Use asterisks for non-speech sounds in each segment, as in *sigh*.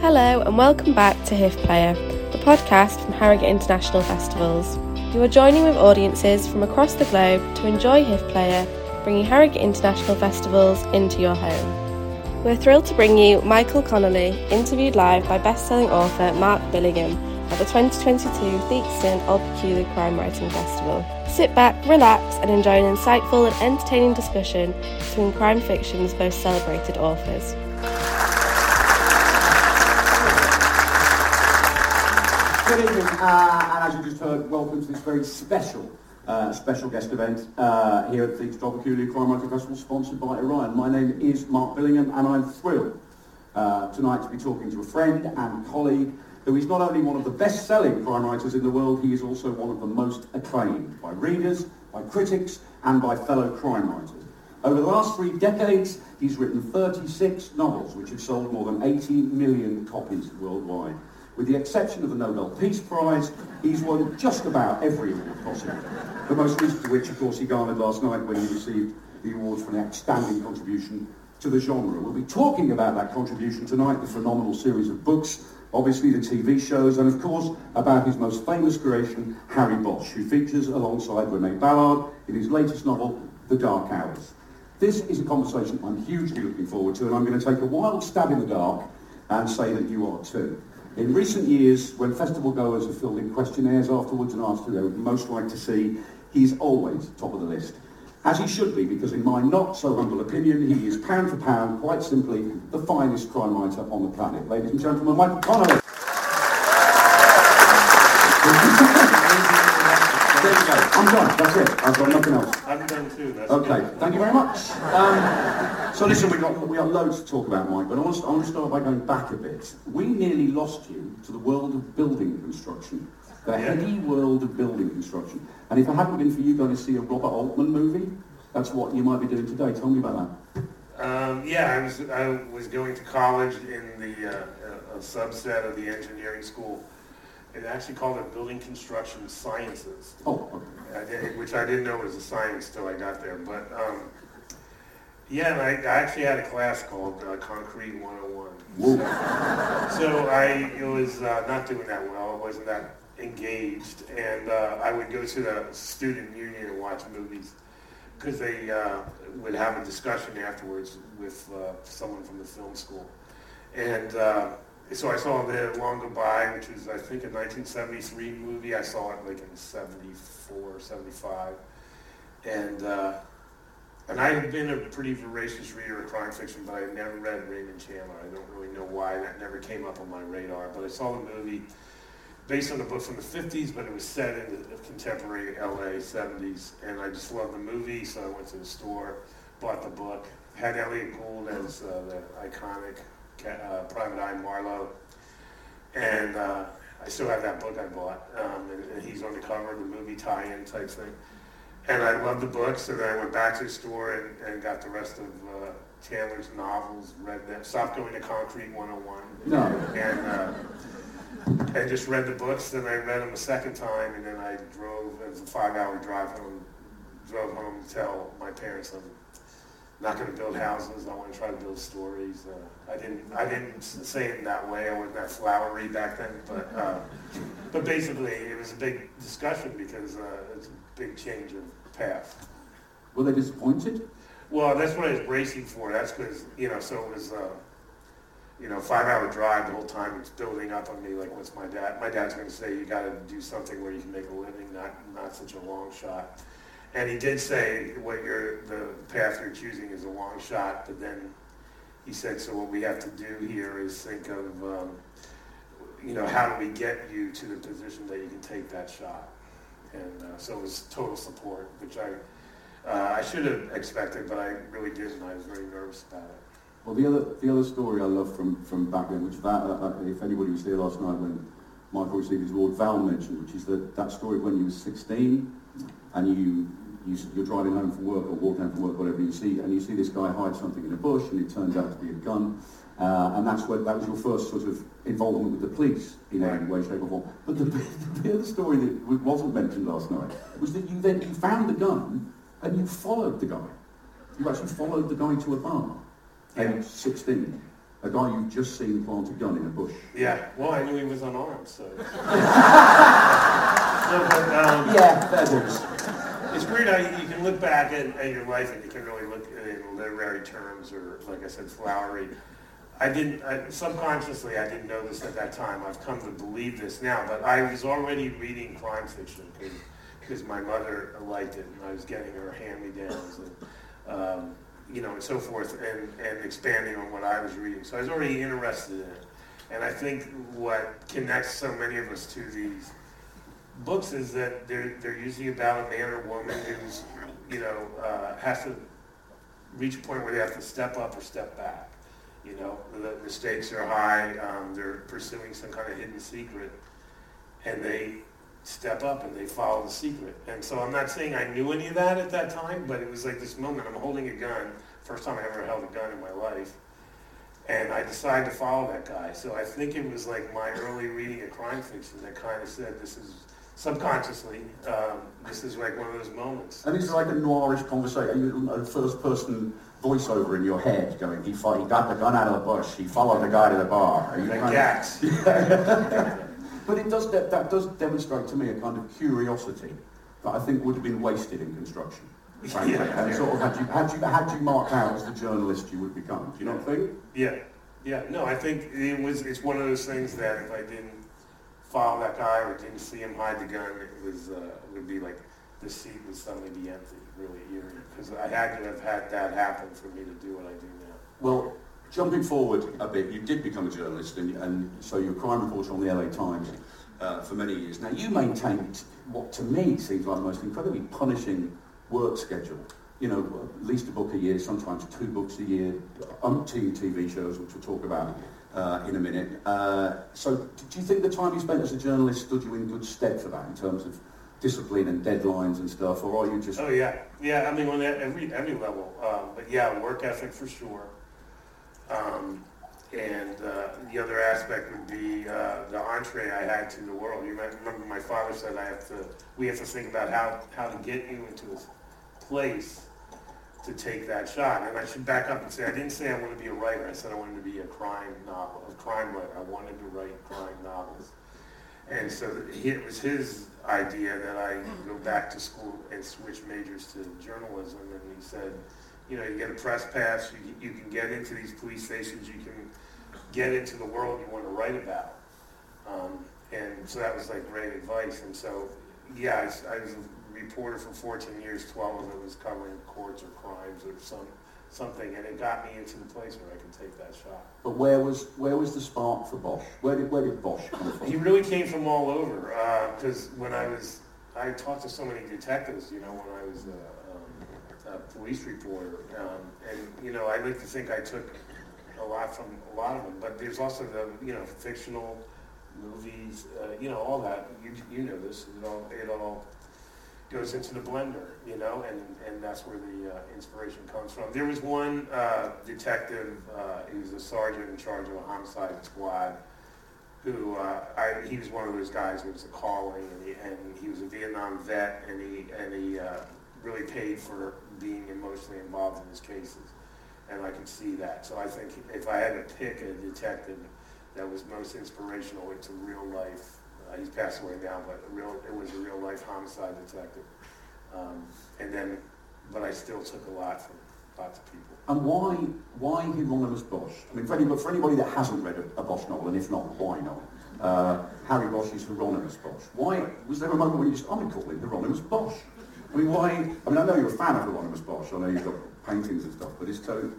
Hello, and welcome back to HIF Player, the podcast from Harrogate International Festivals. You are joining with audiences from across the globe to enjoy HIF Player, bringing Harrogate International Festivals into your home. We're thrilled to bring you Michael Connelly, interviewed live by best-selling author Mark Billingham at the 2022 Theakston Old Peculier Crime Writing Festival. Sit back, relax, and enjoy an insightful and entertaining discussion between crime fiction's most celebrated authors. Good evening, uh, and as you just heard, welcome to this very special, uh, special guest event uh, here at the Peculier Crime Writing Festival, sponsored by Orion. My name is Mark Billingham, and I'm thrilled uh, tonight to be talking to a friend and colleague who is not only one of the best-selling crime writers in the world, he is also one of the most acclaimed by readers, by critics, and by fellow crime writers. Over the last three decades, he's written 36 novels, which have sold more than 80 million copies worldwide. With the exception of the Nobel Peace Prize, he's won just about every award possible. The most recent of which, of course, he garnered last night when he received the award for an outstanding contribution to the genre. We'll be talking about that contribution tonight, the phenomenal series of books, obviously the TV shows, and of course about his most famous creation, Harry Bosch, who features alongside Renee Ballard in his latest novel, The Dark Hours. This is a conversation I'm hugely looking forward to, and I'm going to take a wild stab in the dark and say that you are too. In recent years, when festival goers have filled in questionnaires afterwards and asked who they would most like to see, he's always top of the list. As he should be, because in my not so humble opinion, he is pound for pound, quite simply, the finest crime writer on the planet. Ladies and gentlemen, Michael Connelly. There you go. I'm done. That's it. I've got nothing else. I'm done too. That's Okay, good. thank you very much. Um, so listen, we got we got loads to talk about, Mike, but I want, to, I want to start by going back a bit. We nearly lost you to the world of building construction, the Yeah. heady world of building construction. And if it hadn't been for you going to see a Robert Altman movie, that's what you might be doing today. Tell me about that. Um, yeah, I was I was going to college in the uh, a subset of the engineering school. It actually called it Building Construction Sciences, Oh, okay. I did- which I didn't know was a science till I got there. But um, yeah, and I, I actually had a class called uh, Concrete 101. Whoa. So I it was uh, not doing that well. I wasn't that engaged, and uh, I would go to the student union and watch movies because they uh, would have a discussion afterwards with uh, someone from the film school. And uh, so I saw The Long Goodbye, which was I think a 1973 movie. I saw it like in 74, 75, and. Uh, and I had been a pretty voracious reader of crime fiction, but I had never read Raymond Chandler. I don't really know why that never came up on my radar. But I saw the movie based on a book from the 50s, but it was set in the contemporary LA 70s. And I just loved the movie, so I went to the store, bought the book, had Elliott Gould as uh, the iconic uh, Private Eye Marlowe. And uh, I still have that book I bought, um, and, and he's on the cover of the movie tie-in type thing. And I loved the books, and then I went back to the store and, and got the rest of uh, Chandler's novels, read them, stopped going to Concrete 101, No. and uh, and just read the books. Then I read them a second time, and then I drove. It was a five-hour drive home. Drove home to tell my parents I'm not going to build houses. I want to try to build stories. Uh, I didn't. I didn't say it in that way. I wasn't that flowery back then, but uh, but basically, it was a big discussion because uh, it's a big change of path. Were they disappointed? Well, that's what I was bracing for. That's because, you know, so it was, uh, you know, five hour drive the whole time. It's building up on me. Like, what's my dad? My dad's going to say, you got to do something where you can make a living, not not such a long shot. And he did say, what you're, the path you're choosing is a long shot. But then he said, so what we have to do here is think of, um, you know, how do we get you to the position that you can take that shot? And uh, so it was total support, which I uh, I should have expected, but I really didn't. I was very nervous about it. Well, the other the other story I love from from back then, which Val, uh, if anybody was there last night when Michael received his award, Val mentioned, which is that that story when he was 16 and you you're driving home from work or walking home from work, whatever you see, and you see this guy hide something in a bush, and it turns out to be a gun, uh, and that's where that was your first sort of involvement with the police in any way, shape, or form. But the, the other story that wasn't mentioned last night was that you then you found the gun and you followed the guy. You actually followed the guy to a bar. Yeah. Age 16. A guy you've just seen plant a gun in a bush. Yeah, well, I knew he was unarmed, so. *laughs* *laughs* no, but, um, Yeah, fair dues. It's weird how you, can look back at, at your life and you can really look in literary terms or, like I said, flowery. I didn't, I, subconsciously, I didn't know this at that time. I've come to believe this now, but I was already reading crime fiction because my mother liked it and I was getting her hand-me-downs and, um, you know, and so forth, and, and expanding on what I was reading. So I was already interested in it. And I think what connects so many of us to these books is that they're, they're usually about a man or woman who's, you know, uh, has to reach a point where they have to step up or step back. You know, the, the stakes are high, um, they're pursuing some kind of hidden secret, and they step up and they follow the secret. And so I'm not saying I knew any of that at that time, but it was like this moment, I'm holding a gun, first time I ever held a gun in my life, and I decided to follow that guy. So I think it was like my early reading of crime fiction that kind of said this is, subconsciously, um, this is like one of those moments. And it's like a noirish conversation, a first person voiceover in your head going, he, fought, he got the gun out of the bush, he followed the guy to the bar. Are you Like of- *laughs* But it does, that, that does demonstrate to me a kind of curiosity that I think would have been wasted in construction. *laughs* Frankly, Yeah. and sort of had you, had you, had you marked out as the journalist you would become. Do you not think? Yeah, yeah. No, I think it was. It's one of those things that if I didn't follow that guy or didn't see him hide the gun, it was uh, it would be like the seat would suddenly be empty, really eerie. Because I had to have had that happen for me to do what I do now. Well, jumping forward a bit, you did become a journalist, and, and so you're a crime reporter on the LA Times uh, for many years. Now, you maintained what to me seems like the most incredibly punishing work schedule. You know, at least a book a year, sometimes two books a year, umpteen TV shows, which we'll talk about uh, in a minute. Uh, so, do you think the time you spent as a journalist stood you in good stead for that in terms of discipline and deadlines and stuff, or are you just Oh yeah, yeah. I mean, on every every level. Um, but yeah, work ethic for sure. Um, and uh, the other aspect would be uh, the entree I had to the world. You might remember my father said I have to. We have to think about how how to get you into a place to take that shot. And I should back up and say I didn't say I wanted to be a writer. I said I wanted to be a crime novel, a crime writer. I wanted to write crime novels. And so it was his idea that I go back to school and switch majors to journalism. And he said, you know, you get a press pass, you, you can get into these police stations, you can get into the world you want to write about. Um, and so that was like great advice. And so, yeah, I was a reporter for 14 years, 12 of it was covering courts or crimes or some, something. And it got me into the place where I could take that shot. But where was where was the spark for Bosch? Where did where did Bosch come from? He really came from all over. Because when I was, I talked to so many detectives. You know, when I was a, um, a police reporter, um, and you know, I like to think I took a lot from a lot of them. But there's also the, you know, fictional movies. Uh, you know, all that. You you know this. It all it all goes into the blender, you know, and, and that's where the uh, inspiration comes from. There was one uh, detective, uh, he was a sergeant in charge of a homicide squad, who uh, I, he was one of those guys who was a calling, and he, and he was a Vietnam vet, and he and he uh, really paid for being emotionally involved in his cases, and I could see that. So I think if I had to pick a detective that was most inspirational into real life, uh, he's passed away now, but real it was a real life homicide detective, um, and then, but I still took a lot from lots of people. And why why Hieronymus Bosch? I mean, for anybody, for anybody that hasn't read a, a Bosch novel, and if not, why not? Uh, Harry Bosch is Hieronymus Bosch. Why was there a moment when you just, I'm going to call him Hieronymus Bosch? I mean, why? I mean, I know you're a fan of Hieronymus Bosch. I know you've got paintings and stuff, but it's so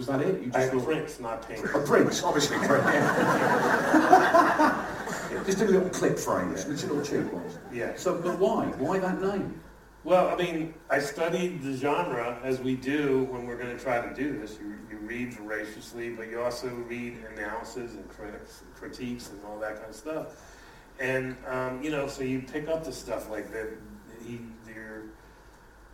was that it? You just thought prints, not paintings. a Prince, obviously. *laughs* just a little clip frames, little cheap ones. Yeah. So, but why? Why that name? Well, I mean, I studied the genre as we do when we're going to try to do this. You, you read voraciously, but you also read analysis and critics, critiques and all that kind of stuff. And um, you know, so you pick up the stuff like that. He, your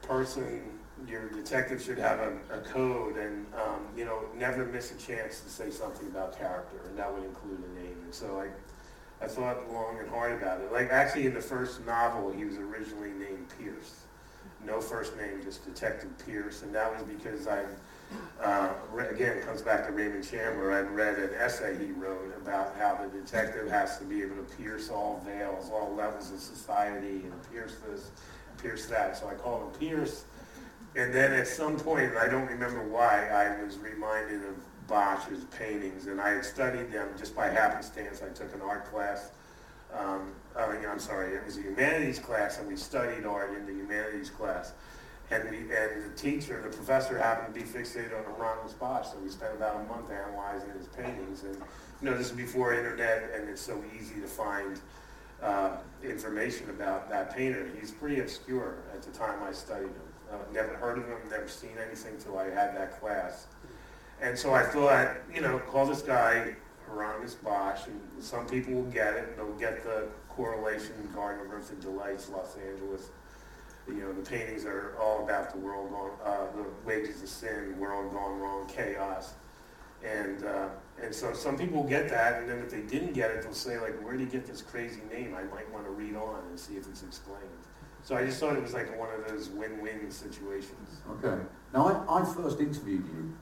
person, your detective should have a, a code, and um, you know, never miss a chance to say something about character, and that would include a name. And so I, I thought long and hard about it. Like actually, in the first novel, he was originally named Pierce. No first name, just Detective Pierce, and that was because I uh, again, it comes back to Raymond Chandler. I read an essay he wrote about how the detective has to be able to pierce all veils, all levels of society, and pierce this, pierce that. So I call him Pierce. And then at some point, I don't remember why, I was reminded of Bosch's paintings, and I had studied them just by happenstance. I took an art class. Um, I mean, I'm sorry, it was a humanities class, and we studied art in the humanities class. And, we, and the teacher, the professor happened to be fixated on Hieronymus Bosch, so we spent about a month analyzing his paintings. And you know, this is before internet, and it's so easy to find uh, information about that painter. He's pretty obscure at the time I studied him. Uh, never heard of him, never seen anything until I had that class. And so I thought, you know, call this guy Hieronymus Bosch, and some people will get it, and they'll get the correlation, Garden of Earthly Delights, Los Angeles you know, the paintings are all about the world gone, uh, the wages of sin, world gone wrong, chaos. And, uh, and so some people get that, and then if they didn't get it, they'll say, like, where did he get this crazy name? I might want to read on and see if it's explained. So I just thought it was like one of those win-win situations. Okay. Now, I, I first interviewed you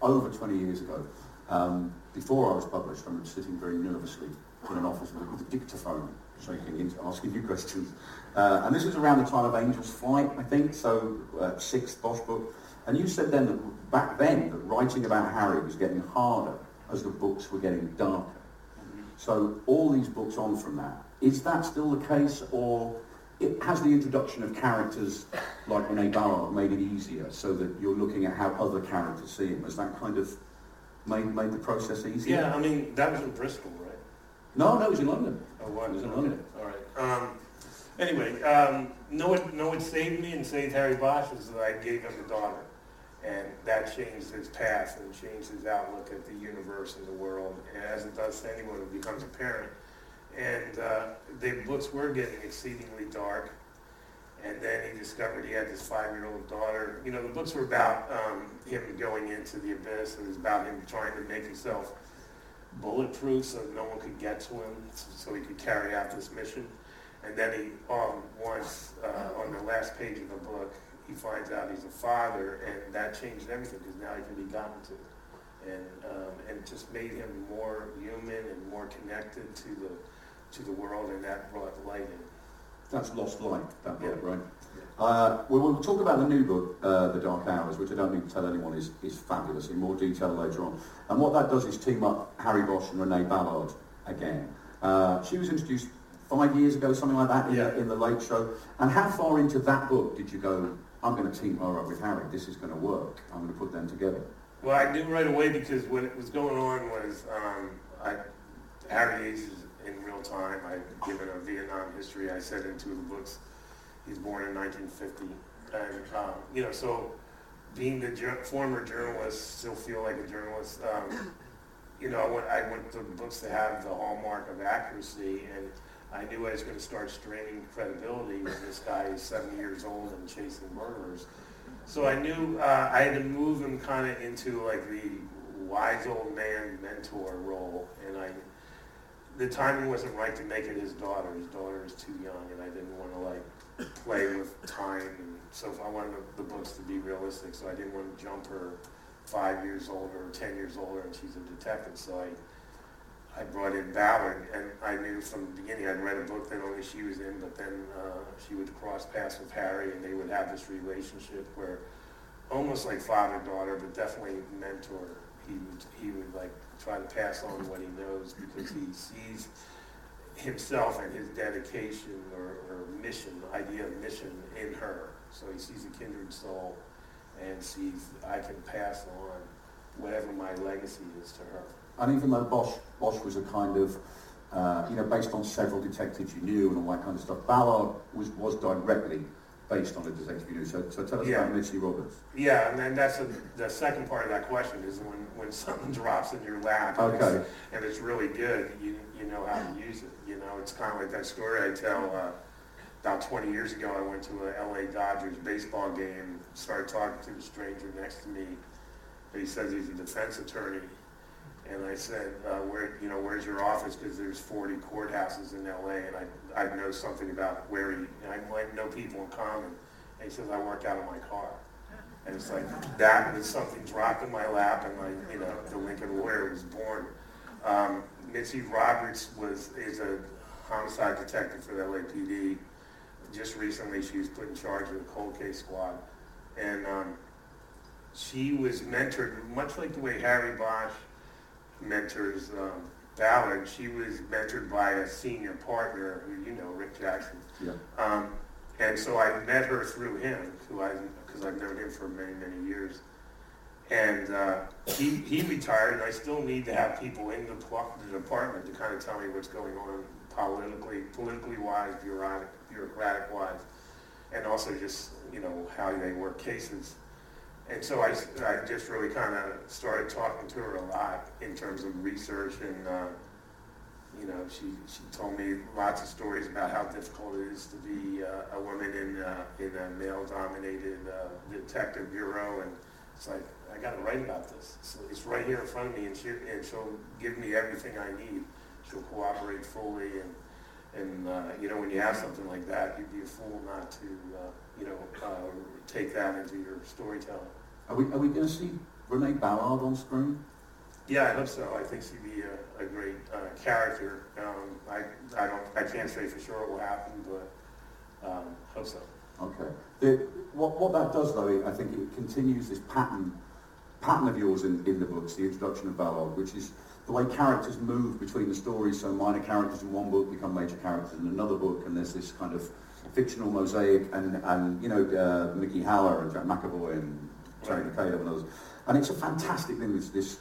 over 20 years ago. Um, before I was published, I was sitting very nervously in an office with a dictaphone shaking asking you questions. Uh, and this was around the time of Angel's Flight, I think, so uh, sixth Bosch book. And you said then that back then that writing about Harry was getting harder as the books were getting darker. Mm-hmm. So all these books on from that, is that still the case or it has the introduction of characters like Renee Ballard made it easier so that you're looking at how other characters see him? Has that kind of made, made the process easier? Yeah, I mean, that was in Bristol, right? No, no, it was in London. Oh, what? It was in London. All right. Um, anyway, um, know what, know what saved me and saved Harry Bosch is that I gave him a daughter. And that changed his path and changed his outlook at the universe and the world, And as it does to anyone who becomes a parent. And uh, the books were getting exceedingly dark. And then he discovered he had this five-year-old daughter. You know, the books were about um, him going into the abyss. It was about him trying to make himself bulletproof so no one could get to him, so he could carry out this mission. And then he, um, once uh, on the last page of the book, he finds out he's a father, and that changed everything because now he can be gotten to, and um, and just made him more human and more connected to the to the world, in that right light in. That's Lost Light, that book, yeah. right? Uh, we will talk about the new book, uh, The Dark Hours, which I don't need to tell anyone is, is fabulous in more detail later on. And what that does is team up Harry Bosch and Renee Ballard again. Uh, she was introduced five years ago, something like that, in, yeah. the, in the Late Show. And how far into that book did you go, I'm going to team her up with Harry, this is going to work, I'm going to put them together? Well, I knew right away because what was going on was um, I, Harry ages in real time. I'd given a Vietnam history. I said in two of the books He's born in 1950. And, um, you know, so being the former journalist, still feel like a journalist, um, *laughs* you know, I went, I went to books that have the hallmark of accuracy, and I knew I was going to start straining credibility when this guy is 70 years old and chasing murderers. So I knew uh, I had to move him kind of into like the wise old man mentor role, and I the timing wasn't right to make it his daughter. His daughter is too young, and I didn't want to like play with time. And so I wanted the, the books to be realistic, so I didn't want to jump her five years older or ten years older, and she's a detective. So I, I brought in Ballard, and I knew from the beginning I'd read a book that only she was in, but then uh, she would cross paths with Harry, and they would have this relationship where almost like father-daughter, but definitely mentor. He would, he would like try to pass on what he knows because he sees himself and his dedication or, or mission, idea of mission in her. So he sees a kindred soul and sees I can pass on whatever my legacy is to her. And even though Bosch, Bosch was a kind of, uh, you know, based on several detectives you knew and all that kind of stuff, Ballard was, was directly based on a detective you knew. So, so tell us yeah. about Mitzi Roberts. Yeah, and then that's a, the second part of that question is when, when something drops in your lap and, okay. it's, and it's really good, you, you know how to use it. You know, it's kind of like that story I tell. Uh, about 20 years ago, I went to a LA Dodgers baseball game, started talking to the stranger next to me. He says he's a defense attorney. And I said, uh, where, you know, where's your office? Because there's 40 courthouses in LA, and I, I know something about where he, I, know people in common. And he says, I work out of my car. And it's like that was something dropped in my lap, and like you know, the Lincoln Lawyer was born. Um, Mitzi Roberts was is a homicide detective for the LAPD. Just recently, she was put in charge of the cold case squad, and um, she was mentored much like the way Harry Bosch mentors um, Ballard. She was mentored by a senior partner who you know, Rick Jackson. Yeah. Um, and so I met her through him, who I because I've known him for many many years. And uh, he he retired, and I still need to have people in the, the department to kind of tell me what's going on politically, politically wise, bureaucratic, bureaucratic wise, and also just you know how they work cases. And so I, I just really kind of started talking to her a lot in terms of research and, uh, you know, she, she told me lots of stories about how difficult it is to be uh, a woman in, uh, in a male-dominated uh, detective bureau. And it's like, I got to write about this. So it's right here in front of me, and, she, and she'll give me everything I need. She'll cooperate fully. And, and uh, you know, when you have something like that, you'd be a fool not to, uh, you know, take that into your storytelling. Are we, are we going to see Renee Ballard on screen? Yeah, I hope so. I think she'd be a, a great uh, character. Um, I, I don't, I can't say for sure it will happen, but um, hope so. Okay. The, what, what that does, though, I think it continues this pattern pattern of yours in, in the books, the introduction of Ballard, which is the way characters move between the stories. So minor characters in one book become major characters in another book, and there's this kind of fictional mosaic, and, and you know, uh, Mickey Haller and Jack McEvoy and Terry McCaleb and others. And it's a fantastic thing, this, this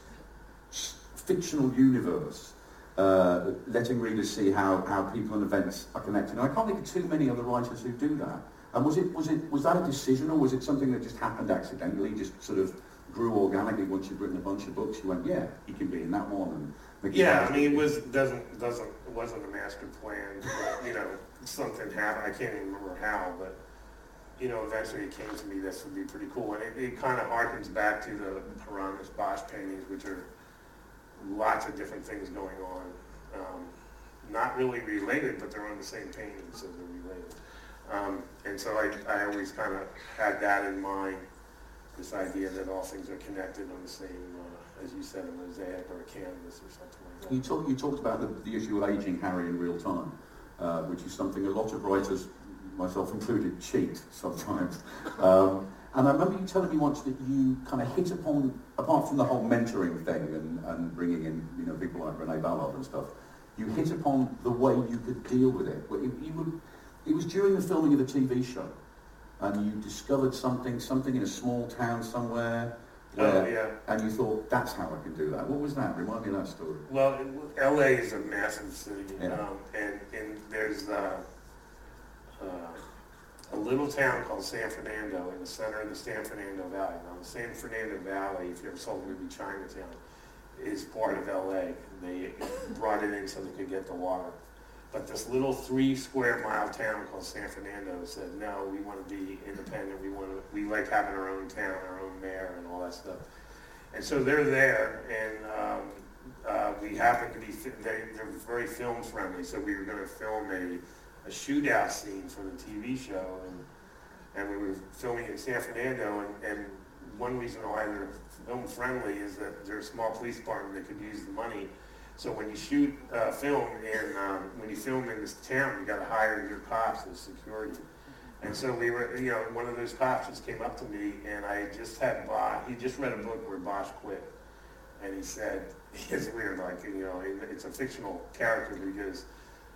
fictional universe, uh, letting readers see how, how people and events are connected. And I can't think of too many other writers who do that. And was it was it was that a decision, or was it something that just happened accidentally, just sort of grew organically once you'd written a bunch of books? You went, yeah, you can be in that one. And yeah, I mean, it was doesn't doesn't wasn't a master plan. But, you know, something happened. I can't even remember how, but you know, eventually it came to me this would be pretty cool. And it, it kind of harkens back to the Hieronymus Bosch paintings, which are lots of different things going on. Um, not really related, but they're on the same painting, so they're related. Um, and so I, I always kind of had that in mind, this idea that all things are connected on the same, uh, as you said, a mosaic or a canvas or something like that. You, talk, you talked about the, the issue of aging Harry in real time, uh, which is something a lot of writers, myself included, cheat sometimes. Um, and I remember you telling me once that you kind of hit upon, apart from the whole mentoring thing and, and bringing in you know people like Renee Ballard and stuff, you hit upon the way you could deal with it. You would, it was during the filming of the TV show, and you discovered something, something in a small town somewhere. Where, oh, yeah. And you thought, that's how I can do that. What was that? Remind me of that story. Well, L.A. is a massive city, yeah. um, and, and there's uh, uh, a little town called San Fernando in the center of the San Fernando Valley. Now, the San Fernando Valley, if you ever saw the movie Chinatown, is part of LA. They brought it in so they could get the water. But this little three square mile town called San Fernando said, no, we want to be independent. We want to, we like having our own town, our own mayor and all that stuff. And so they're there and um, uh, we happen to be, they, they're very film friendly. So we were going to film a a shootout scene for the TV show, and and we were filming in San Fernando, and, and one reason why they're film friendly is that they're a small police department that could use the money. So when you shoot uh, film and um, when you film in this town, you got to hire your cops as security. And so we were, you know, one of those cops just came up to me, and I just had Bosch. He just read a book where Bosch quit, and he said, *laughs* "It's weird, like you know, it's a fictional character because."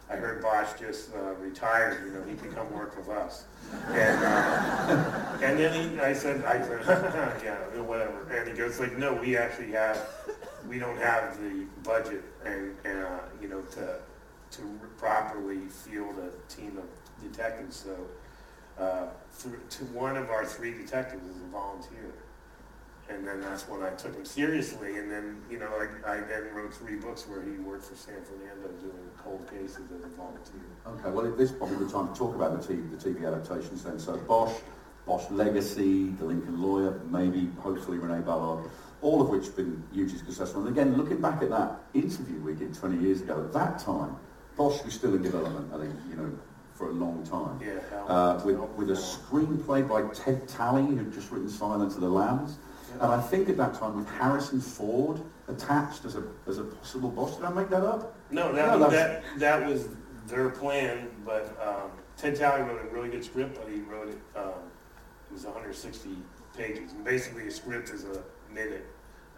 I heard Bosch just uh, retired, you know, he can come work with us. And, uh, and then he, I said, I said, *laughs* yeah, whatever. And he goes like, no, we actually have, we don't have the budget and, and uh, you know, to, to properly field a team of detectives. So uh, for, to one of our three detectives is a volunteer and then that's when I took him seriously. And then, you know, I, I then wrote three books where he worked for San Fernando doing cold cases as a volunteer. Okay, well, this is probably the time to talk about the TV, the TV adaptations then. So Bosch, Bosch Legacy, The Lincoln Lawyer, maybe, hopefully, Renee Ballard, all of which have been hugely successful. And again, looking back at that interview we did 20 years ago, at that time, Bosch was still in development, I think, you know, for a long time. Yeah, Uh, with, with a screenplay by Ted Tally, who'd just written Silence of the Lambs. And I think at that time with Harrison Ford attached as a, as a possible boss. Did I make that up? No, No, that, that's- that, that was their plan, but um, Ted Tally wrote a really good script, but he wrote it, um, it was 160 pages. And basically a script is a minute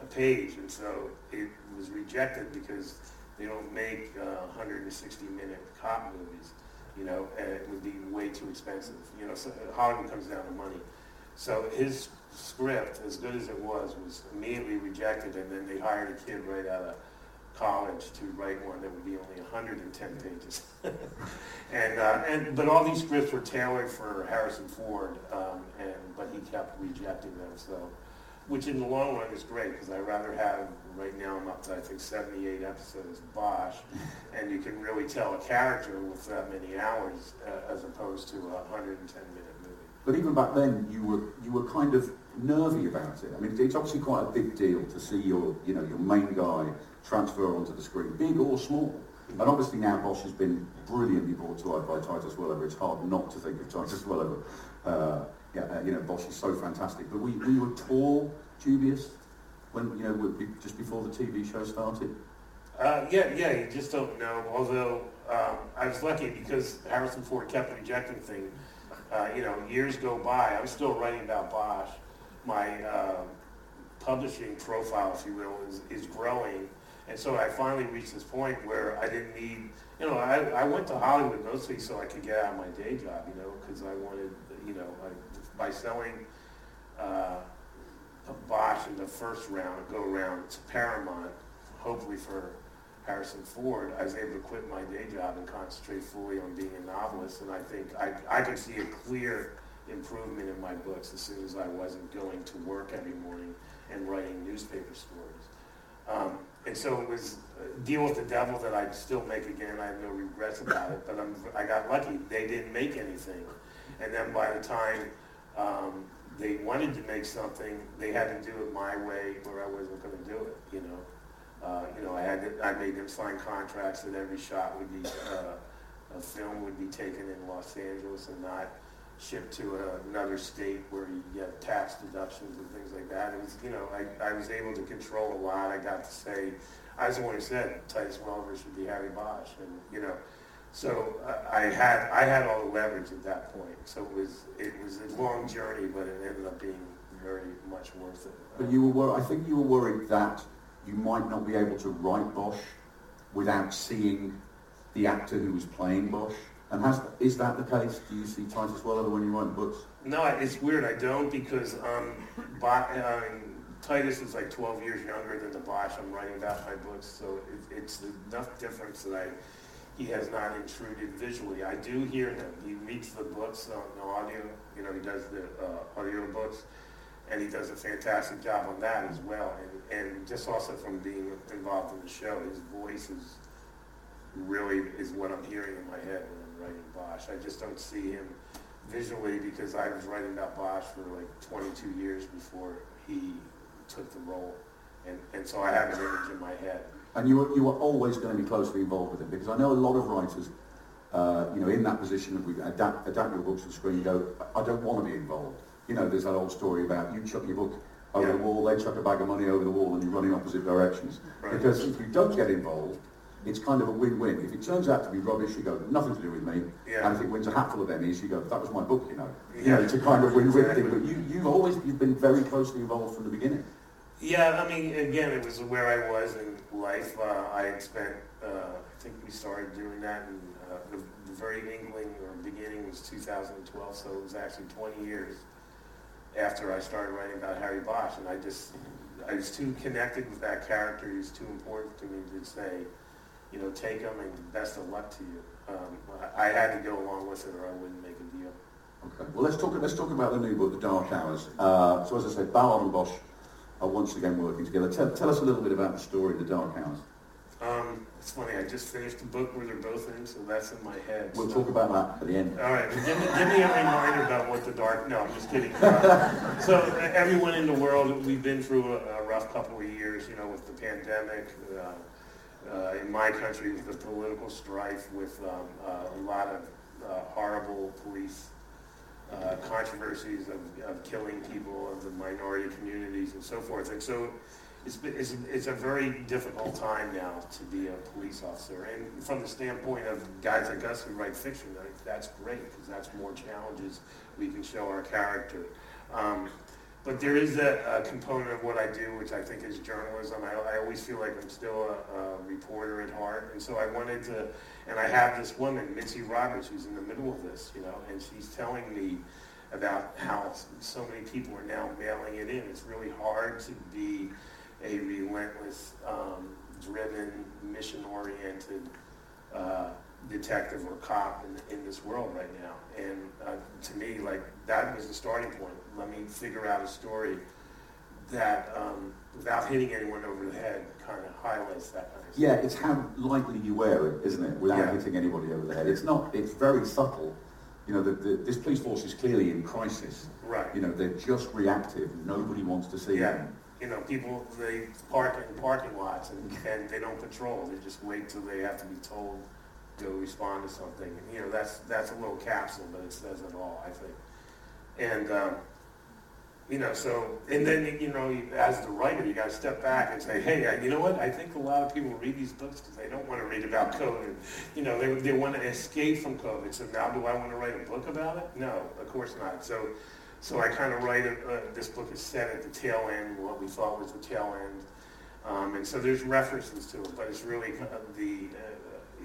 a page, and so it was rejected because they don't make uh, 160 minute cop movies, you know, and it would be way too expensive. You know, so Hollywood comes down to money. So his script, as good as it was, was immediately rejected, and then they hired a kid right out of college to write one that would be only 110 pages. *laughs* and, uh, and, but all these scripts were tailored for Harrison Ford, um, and, but he kept rejecting them, so, which in the long run is great, because I'd rather have, right now I'm up to, I think, 78 episodes of Bosch, and you can really tell a character with that many hours, uh, as opposed to a 110 minute movie. But even back then, you were you were kind of nervy about it. I mean, it's obviously quite a big deal to see your you know your main guy transfer onto the screen, big or small. And obviously now Bosch has been brilliantly brought to life by Titus Welliver. It's hard not to think of Titus Welliver. Uh, yeah, uh, you know, Bosch is so fantastic. But we, we were tall, dubious, when you know we- just before the TV show started. Uh, yeah, yeah, you just don't know. Although um, I was lucky because Harrison Ford kept rejecting things. Uh, you know, years go by. I'm still writing about Bosch. My uh, publishing profile, if you will, is, is growing. And so I finally reached this point where I didn't need, you know, I, I went to Hollywood mostly so I could get out of my day job, you know, because I wanted, you know, I, by selling uh, a Bosch in the first round, go round to Paramount, hopefully for Harrison Ford, I was able to quit my day job and concentrate fully on being a novelist. And I think I, I could see a clear improvement in my books as soon as I wasn't going to work every morning and writing newspaper stories. Um, and so it was deal with the devil that I'd still make again. I have no regrets about it, but I'm, I got lucky. They didn't make anything. And then by the time um, they wanted to make something, they had to do it my way or I wasn't going to do it, you know. Uh, you know, I had to, I made them sign contracts that every shot would be, uh, a film would be taken in Los Angeles and not shipped to a, another state where you get tax deductions and things like that. It was, you know, I, I was able to control a lot. I got to say, I was the one who said Titus Welliver should be Harry Bosch, and you know, so I, I had I had all the leverage at that point. So it was it was a long journey, but it ended up being very much worth it. But you were wor- I think you were worried that you might not be able to write Bosch without seeing the actor who was playing Bosch. And has, is that the case? Do you see Titus Welliver when you write books? No, it's weird. I don't because um, Bo- uh, Titus is like 12 years younger than the Bosch I'm writing about my books, so it, it's enough difference that I he has not intruded visually. I do hear him. He reads the books on the audio. You know, he does the uh, audio books, and he does a fantastic job on that as well. And, and just also from being involved in the show, his voice is really is what I'm hearing in my head when I'm writing Bosch. I just don't see him visually because I was writing about Bosch for like 22 years before he took the role. And, and so I have an image in my head. And you were, you were always going to be closely involved with it because I know a lot of writers, uh, you know, in that position of we adapt, adapt your books to the screen go, I don't want to be involved. You know, there's that old story about you chuck your book over Yeah. the wall, they chuck a bag of money over the wall and you run in opposite directions. Right. Because if you don't get involved, it's kind of a win-win. If it turns out to be rubbish, you go, nothing to do with me. Yeah. And if it wins a hatful of Emmys, you go, that was my book, you know. You know, it's a kind of win-win Exactly. thing. But you, you've always you've been very closely involved from the beginning. Yeah, I mean, again, it was where I was in life. Uh, I spent, uh, I think we started doing that in uh, the, the very inkling or beginning was 2012, so it was actually 20 years after I started writing about Harry Bosch, and I just, I was too connected with that character. He was too important to me to say, you know, take him and best of luck to you. Um, I I had to go along with it, or I wouldn't make a deal. Okay. Well, let's talk. Let's talk about the new book, The Dark Hours. Uh, so, as I said, Ballard and Bosch are once again working together. Tell, tell us a little bit about the story, The Dark Hours. Um, it's funny. I just finished a book where they're both in, so that's in my head. We'll so- talk about that at the end. All right, give me, give me a reminder about what the dark. No, I'm just kidding. Uh, *laughs* so everyone in the world, we've been through a, a rough couple of years, you know, with the pandemic. Uh, uh, in my country, with the political strife, with um, uh, a lot of uh, horrible police uh, controversies of, of killing people of the minority communities and so forth. And so it's, it's, it's a very difficult time now to be a police officer. And from the standpoint of guys like us who write fiction, that's great because that's more challenges we can show our character. Um, but there is a, a, component of what I do, which I think is journalism. I, I always feel like I'm still a, a, reporter at heart, and so I wanted to. And I have this woman, Mitzi Roberts, who's in the middle of this, you know, and she's telling me about how so many people are now mailing it in. It's really hard to be a relentless, um, driven, mission-oriented uh, detective or cop in, in this world right now. And uh, to me, like that was the starting point. Let me figure out a story that, um, without hitting anyone over the head, kind of highlights that kind of. Yeah, it's how lightly you wear it, isn't it? Without yeah. hitting anybody over the head. It's not. It's very subtle. You know, the, the, this police force is clearly in crisis. Right. You know, they're just reactive. Nobody wants to see yeah. them. You know, people they park in parking lots and, and they don't patrol. They just wait till they have to be told to respond to something. And, you know, that's that's a little capsule, but it says it all, I think. And um, you know, so and then you know, as the writer, you got to step back and say, hey, you know what? I think a lot of people read these books because they don't want to read about COVID. You know, they they want to escape from COVID. So now, do I want to write a book about it? No, of course not. So. So I kind of write, a, uh, this book is set at the tail end, what we thought was the tail end. Um, and so there's references to it, but it's really kind of the, uh,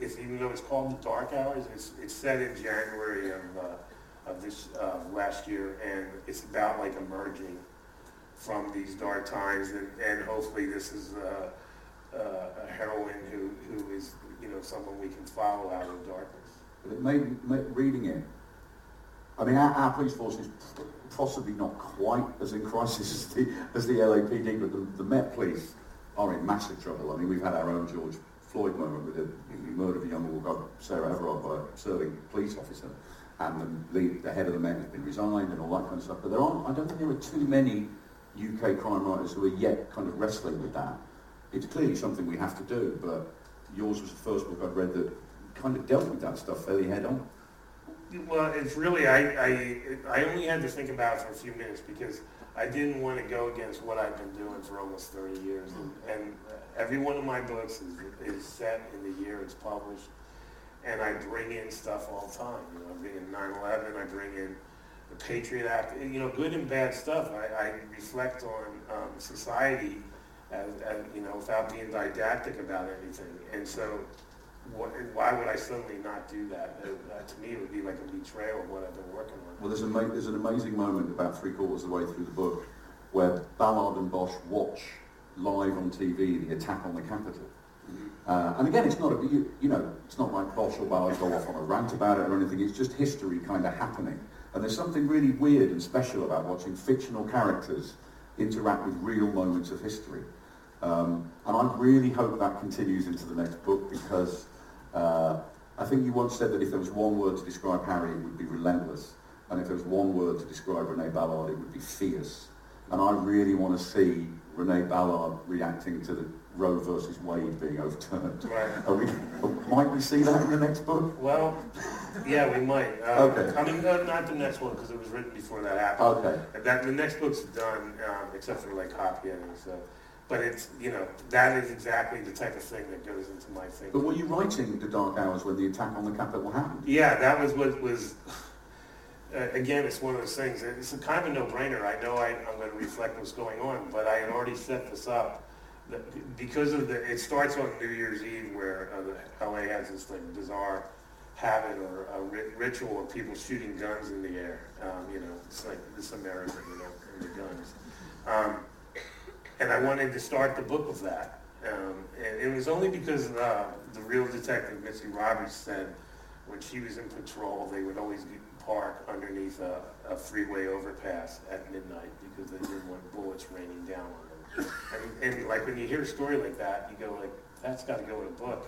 it's, even though it's called The Dark Hours, it's, it's set in January of, uh, of this uh, last year, and it's about like emerging from these dark times, and, and hopefully this is uh, uh, a heroine who, who is, you know, someone we can follow out of darkness. But it made, made reading it, I mean, our, our, police force is possibly not quite as in crisis *laughs* as the, as the LAPD, but the, the Met Police are in massive trouble. I mean, we've had our own George Floyd moment with the murder of a young woman, Sarah Everard, by a serving police officer, and the, the, the, head of the Met has been resigned and all that kind of stuff. But there aren't, I don't think there are too many UK crime writers who are yet kind of wrestling with that. It's clearly something we have to do, but yours was the first book I'd read that kind of dealt with that stuff fairly head on. Well, it's really, I, I, I only had to think about it for a few minutes because I didn't want to go against what I've been doing for almost 30 years. Mm. And, and every one of my books is, is set in the year it's published. And I bring in stuff all the time. You know, I bring in 9-11, I bring in the Patriot Act, you know, good and bad stuff. I, I reflect on um, society as, as, you know, without being didactic about anything. And so why would I suddenly not do that? Uh, to me, it would be like a betrayal of what I've been working on. Well, there's, a, there's an amazing moment about three quarters of the way through the book where Ballard and Bosch watch live on TV the attack on the Capitol. Uh, and again, it's not a, you, you, know, it's not like Bosch or Ballard go off on a rant about it or anything. It's just history kind of happening. And there's something really weird and special about watching fictional characters interact with real moments of history. Um, and I really hope that continues into the next book because uh, I think you once said that if there was one word to describe Harry, it would be relentless. And if there was one word to describe Renee Ballard, it would be fierce. And I really want to see Renee Ballard reacting to the Roe versus Wade being overturned. Right. We, might we see that in the next book? Well, yeah, we might. Uh, okay. I mean, no, not the next one because it was written before that happened. Okay. That the next book's done, um, except for like copy editing. So but it's, you know, that is exactly the type of thing that goes into my thing. But were you writing The Dark Hours when the attack on the Capitol happened? Yeah, that was what was, uh, again, it's one of those things. It's a kind of a no-brainer. I know I, am going to reflect what's going on, but I had already set this up. Because of the, it starts on New Year's Eve where uh, LA has this like bizarre habit or a ritual of people shooting guns in the air. Um, you know, it's like this American, you know, and the guns. Um, and I wanted to start the book with that. Um, and it was only because uh, the real detective, Mitzi Roberts, said when she was in patrol, they would always park underneath a, a freeway overpass at midnight because they didn't want bullets raining down on them. And, and like when you hear a story like that, you go like, that's got to go in a book,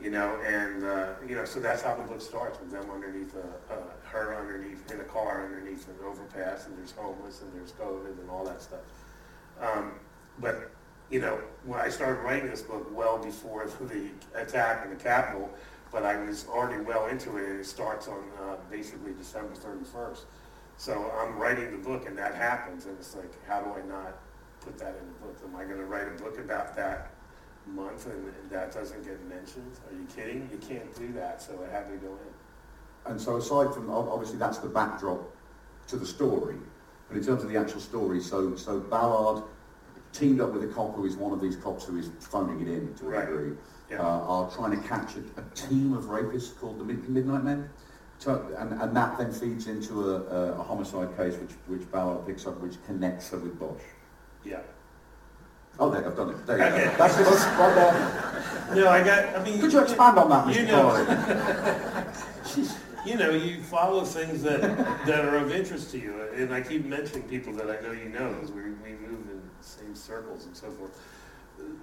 you know. And uh, you know, so that's how the book starts with them underneath a, uh, her underneath in a car underneath an overpass, and there's homeless and there's COVID and all that stuff. Um, but, you know, when I started writing this book well before the attack on the Capitol, but I was already well into it, it starts on uh, basically December 31st. So I'm writing the book, and that happens, and it's like, how do I not put that in the book? Am I going to write a book about that month, and, that doesn't get mentioned? Are you kidding? You can't do that, so it had to go in. And so aside from, obviously that's the backdrop to the story, but in terms of the actual story, so, so Ballard teamed up with a cop who is one of these cops who is phoning it in to a Right. degree, Yeah. uh, are trying to catch a, a team of rapists called the Mid- Midnight Men. To, and, and that then feeds into a, a, a homicide case which, which Ballard picks up, which connects her with Bosch. Yeah. Oh, there, I've done it. There you Okay. go. That's it. Right there. No, I got, I mean... Could you expand on that, You know- *laughs* you know, you follow things that, that are of interest to you. And I keep mentioning people that I know you know, because we, we in circles and so forth.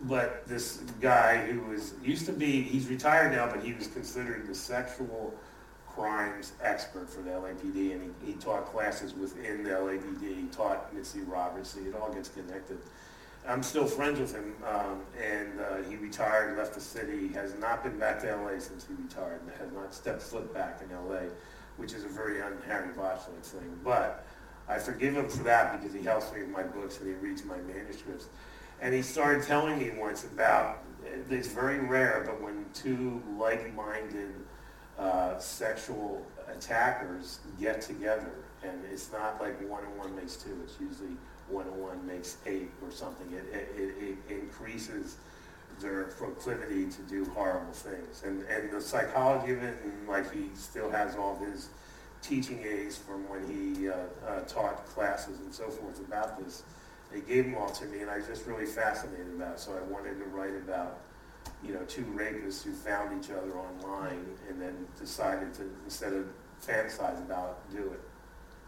But this guy who was, used to be, he's retired now, but he was considered the sexual crimes expert for the LAPD, and he, he taught classes within the LAPD. He taught Mitzi Roberts, it all gets connected. I'm still friends with him, um, and uh, he retired, left the city, has not been back to LA since he retired, and has not stepped foot back in LA, which is a very un-Harry Bosch-like thing. But I forgive him for that because he helps me with my books and he reads my manuscripts. And he started telling me once about, it's very rare, but when two like-minded uh, sexual attackers get together, and it's not like one and one makes two, it's usually one and one makes eight or something. It, it, it, it increases their proclivity to do horrible things. And, and the psychology of it, and like he still has all his teaching aids from when he uh, uh, taught classes and so forth about this. They gave them all to me, and I was just really fascinated about it. So I wanted to write about, you know, two rapists who found each other online and then decided to, instead of fantasize about it, do it.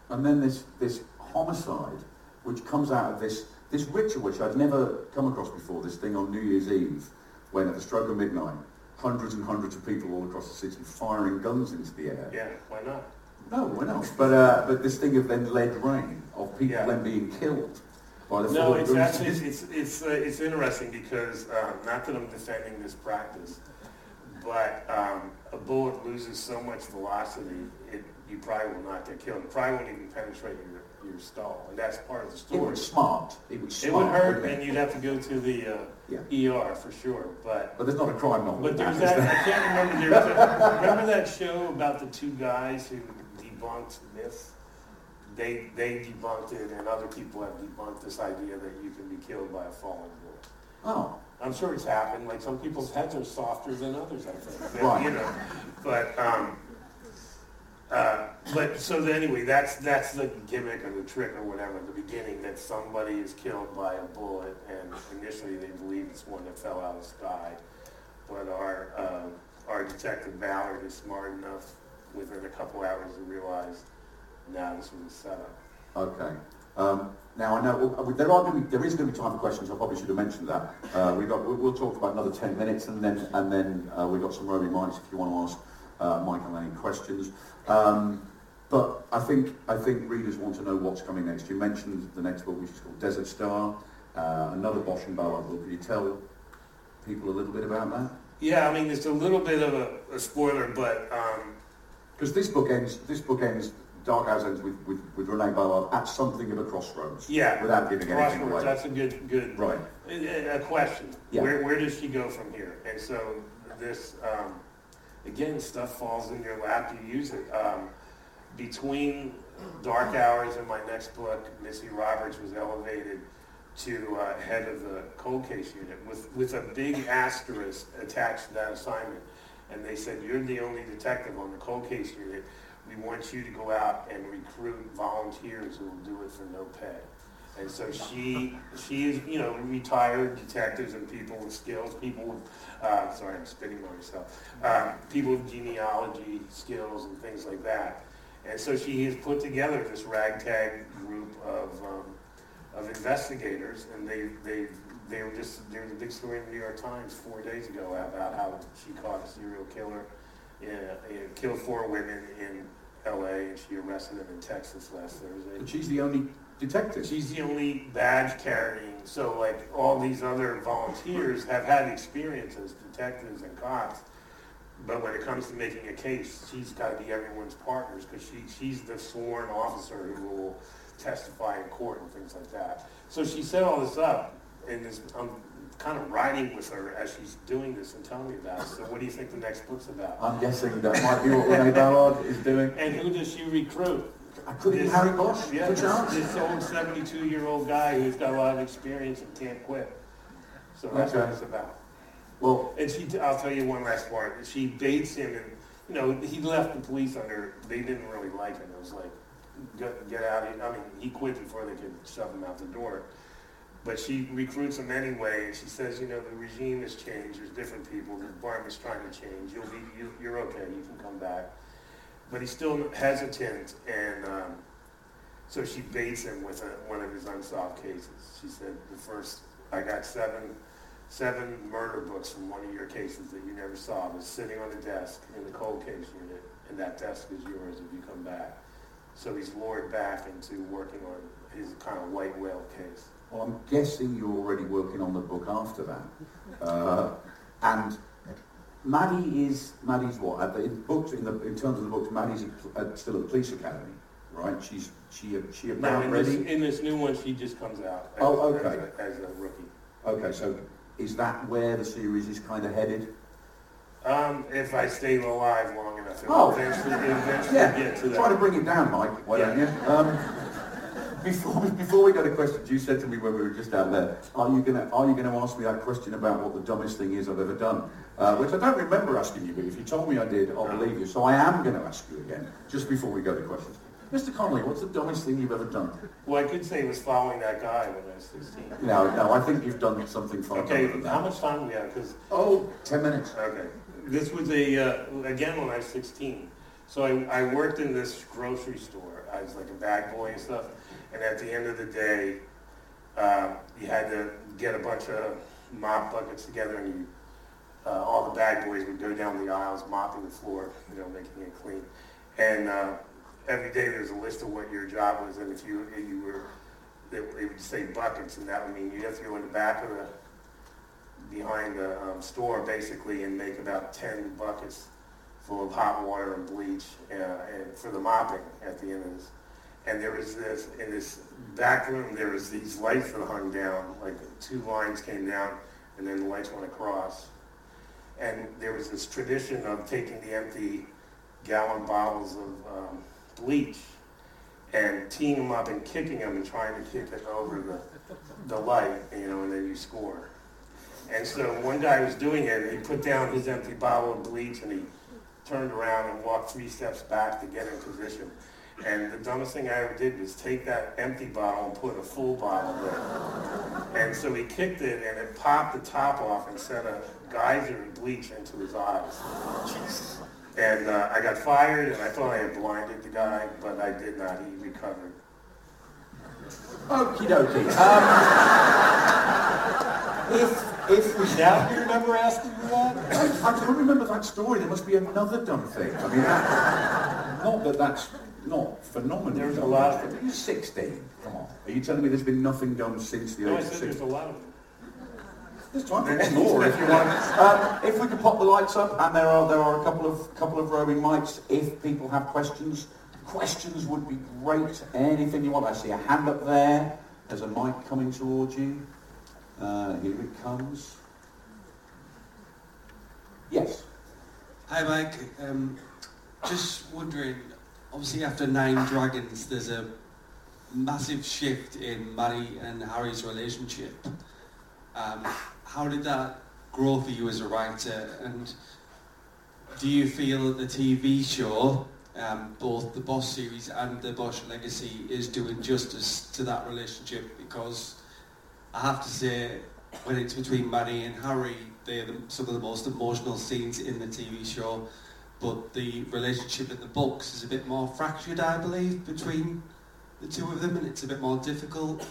And then this, this homicide, which comes out of this, this ritual which I'd never come across before, this thing on New Year's Eve, when at the stroke of midnight, hundreds and hundreds of people all across the city firing guns into the air. Yeah, why not? No, why not? But, uh, but this thing of then lead rain, of people Yeah. then being killed by the No, it's actually, it's, it's, uh, it's interesting because, um, not that I'm defending this practice, but, um, a bullet loses so much velocity, it, you probably will not get killed. It probably won't even penetrate your, your skull, and that's part of the story. It would smart. It would It would hurt, and you'd have to go to the, uh, Yeah. ER for sure, but, But there's not a crime novel. but there's is *laughs* that. I can't remember, there's a, remember that show about the two guys who debunked myths? They, they debunked it, and other people have debunked this idea that you can be killed by a falling bullet. Oh, I'm sure it's happened. Like some people's heads are softer than others, I think. But, Right. You know, but um, uh, but so anyway, that's that's the gimmick or the trick or whatever at the beginning that somebody is killed by a bullet, and initially they believe it's one that fell out of the sky. But our uh, our detective Ballard is smart enough within a couple hours to realize, now this was a setup. Okay. Um, now I know uh, there are going to be, there is going to be time for questions. I probably should have mentioned that. Uh, we got we'll, we'll talk about another ten minutes, and then and then uh, we've got some roving mics if you want to ask uh, Michael any questions. Um, but I think I think readers want to know what's coming next. You mentioned the next book, which is called Desert Star, uh, another Bosch and Ballard book. Can you tell people a little bit about that? Yeah, I mean it's a little bit of a, a spoiler, but um, Because this book ends this book ends Dark Hours ends with, with, with Renee Ballard at something of a crossroads. yeah, Without giving anything away. That's a good good Right. A a question. Yeah. Where, where does she go from here? And so this, um, again, stuff falls in your lap. You use it. Um, between Dark Hours and my next book, Mitzi Roberts was elevated to uh, head of the cold case unit with, with a big asterisk attached to that assignment. And they said, you're the only detective on the cold case unit. We want you to go out and recruit volunteers who will do it for no pay. And so she, she is, you know, retired detectives and people with skills, people with, uh, sorry, I'm spitting on myself, um, people with genealogy skills and things like that. And so she has put together this ragtag group of, um, of investigators, and they, they, they were just, there was a big story in the New York Times four days ago about how she caught a serial killer, uh, and killed four women in L.A., and she arrested him in Texas last Thursday. But she's the only detective. She's the only badge carrying, so like all these other volunteers have had experience as detectives and cops, but when it comes to making a case, she's got to be everyone's partners because she, she's the sworn officer who will testify in court and things like that. So she set all this up, and I'm um, kind of riding with her as she's doing this and telling me about it. So what do you think the next book's about? I'm guessing that might be what Renee Ballard is doing. And who does she recruit? I could be Harry Bosch, Yeah, this, this old 72-year-old guy who's got a lot of experience and can't quit. So that's what it's about. Well, And she, I'll tell you one last part. She baits him, and you know he left the police under. They didn't really like him. It was like, get, get out. of here. I mean, he quit before they could shove him out the door. But she recruits him anyway, and she says, you know, the regime has changed. There's different people. The environment's trying to change. You'll be, you, you're okay. You can come back. But he's still hesitant, and um, so she baits him with a, one of his unsolved cases. She said, the first, I got seven seven murder books from one of your cases that you never saw was sitting on the desk in the cold case unit, and that desk is yours if you come back. So he's lured back into working on his kind of white whale case. Well, I'm guessing you're already working on the book after that. Uh, and Maddie is, Maddie's what? In books, in, the, in terms of the books, Maddie's at, at, still at the police academy, right? She's, she, she about in this, ready? in this new one, she just comes out as, Oh, as, okay. a, as a rookie. Okay, so is that where the series is kind of headed? Um, if I stay alive long enough, Oh. eventually, eventually Yeah, get to try to bring it down, Mike. Why don't you? Um, *laughs* before, we, before we go to questions, you said to me when we were just out there, are you gonna are you gonna ask me that question about what the dumbest thing is I've ever done? Uh, which I don't remember asking you, but if you told me I did, I'll believe you. So I am going to ask you again, just before we go to questions. Mr. Connelly, what's the dumbest thing you've ever done? Well, I could say it was following that guy when I was 16. No, no, I think you've done something far Okay, dumber than how much time do we have? Because Oh, 10 minutes. Okay. This was a, uh, again, when I was 16. So I, I worked in this grocery store. I was like a bag boy and stuff. And at the end of the day, uh, you had to get a bunch of mop buckets together and you, uh, all the bag boys would go down the aisles mopping the floor, you know, making it clean. And uh, every day there's a list of what your job was. And if you, if you were, it, it would say buckets and that would mean you have to go in the back of the behind the um, store basically and make about 10 buckets full of hot water and bleach uh, and for the mopping at the end of this. And there was this, in this back room, there was these lights that hung down, like two lines came down and then the lights went across. And there was this tradition of taking the empty gallon bottles of um, bleach and teeing them up and kicking them and trying to kick it over the, the light, you know, and then you score. And so one guy was doing it, and he put down his empty bottle of bleach, and he turned around and walked three steps back to get in position. And the dumbest thing I ever did was take that empty bottle and put a full bottle there. And so he kicked it, and it popped the top off and sent a geyser of bleach into his eyes. And uh, I got fired, and I thought I had blinded the guy, but I did not. He recovered. Okie dokie. Um, if, if we Now you remember asking me that? I, I don't remember that story. There must be another dumb thing. I mean, not that that's not phenomenal. There's a lot of You're 16. Come on. Are you telling me there's been nothing done since the No, I age of 16? there's a lot of them. There's time for more if you want. Um, if we could pop the lights up, and there are there are a couple of couple of roving mics. If people have questions, questions would be great. Anything you want. I see a hand up there. There's a mic coming towards you. Uh, here it comes. Yes. Hi Mike, um, just wondering, obviously after Nine Dragons there's a massive shift in Maddie and Harry's relationship. Um, how did that grow for you as a writer and do you feel that the TV show, um, both the Bosch series and the Bosch Legacy is doing justice to that relationship because I have to say when it's between Maddie and Harry, they're the, some of the most emotional scenes in the TV show. But the relationship in the books is a bit more fractured, I believe, between the two of them, and it's a bit more difficult.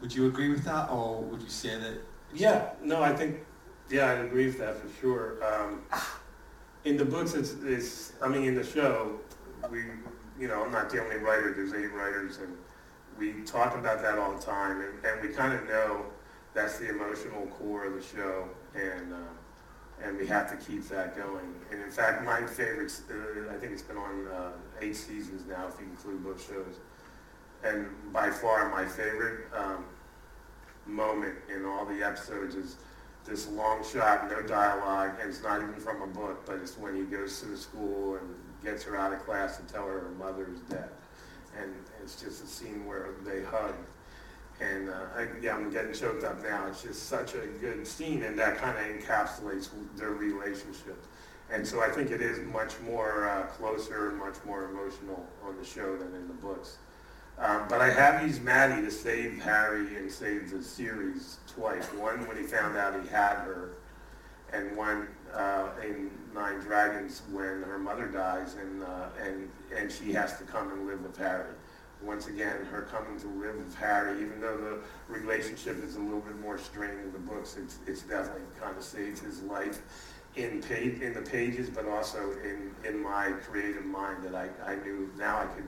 Would you agree with that, or would you say that? Yeah, no, I think, yeah, I agree with that for sure. Um, in the books, it's, it's, I mean, in the show, we, you know, I'm not the only writer, there's eight writers, and we talk about that all the time, and, and we kind of know that's the emotional core of the show, and um, and we have to keep that going. And in fact, my favorites, uh, I think it's been on uh, eight seasons now, if you include both shows. And by far my favorite um, moment in all the episodes is this long shot, no dialogue, and it's not even from a book, but it's when he goes to the school and gets her out of class and tell her her mother is dead. And it's just a scene where they hug and uh, I, yeah, I'm getting choked up now. It's just such a good scene, and that kind of encapsulates their relationship. And so I think it is much more uh, closer and much more emotional on the show than in the books. Um, but I have used Maddie to save Harry and save the series twice. One when he found out he had her, and one uh, in Nine Dragons when her mother dies and, uh, and, and she has to come and live with Harry once again, her coming to live with Harry, even though the relationship is a little bit more strained in the books, it's, it's definitely kind of saved his life in page, in the pages, but also in, in my creative mind that I, I knew now I could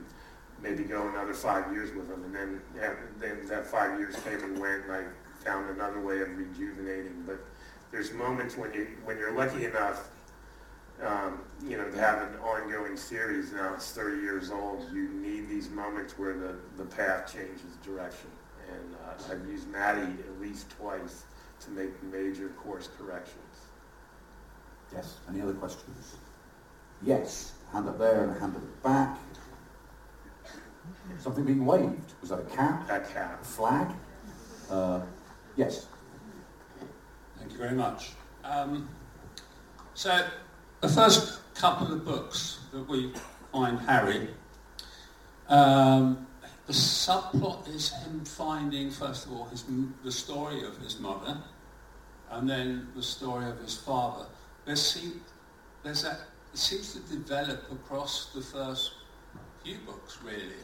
maybe go another five years with him. And then, yeah, then that five years came and went, and I found another way of rejuvenating. But there's moments when you when you're lucky enough um, you know, to have an ongoing series now, it's 30 years old, you need these moments where the, the path changes direction. And uh, I've used Maddie at least twice to make major course corrections. Yes, any other questions? Yes, hand up there and a hand at the back. Something being waved. Was that a cap? A cap. A flag? Uh, yes. Thank you very much. Um, so the first couple of books that we find Harry, um, the subplot is him finding, first of all, his, the story of his mother, and then the story of his father. There's, there's that, it seems to develop across the first few books, really.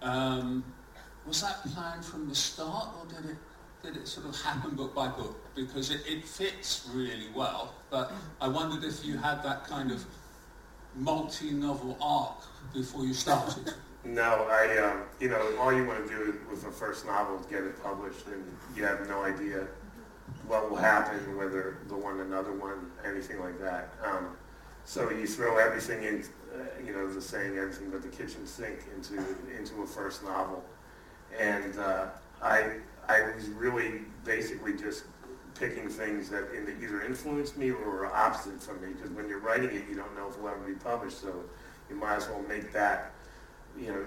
Um, was that planned from the start, or did it did it sort of happen book by book? Because it, it fits really well, but I wondered if you had that kind of multi-novel arc before you started. *laughs* No, I, um, you know, all you want to do with the first novel is get it published, and you have no idea what will happen, whether the one another one, anything like that. Um, so you throw everything in, uh, you know, the saying, everything but the kitchen sink into into a first novel, and uh, I I was really basically just picking things that either influenced me or were opposite from me. Because when you're writing it, you don't know if it'll ever be published. So you might as well make that, you know,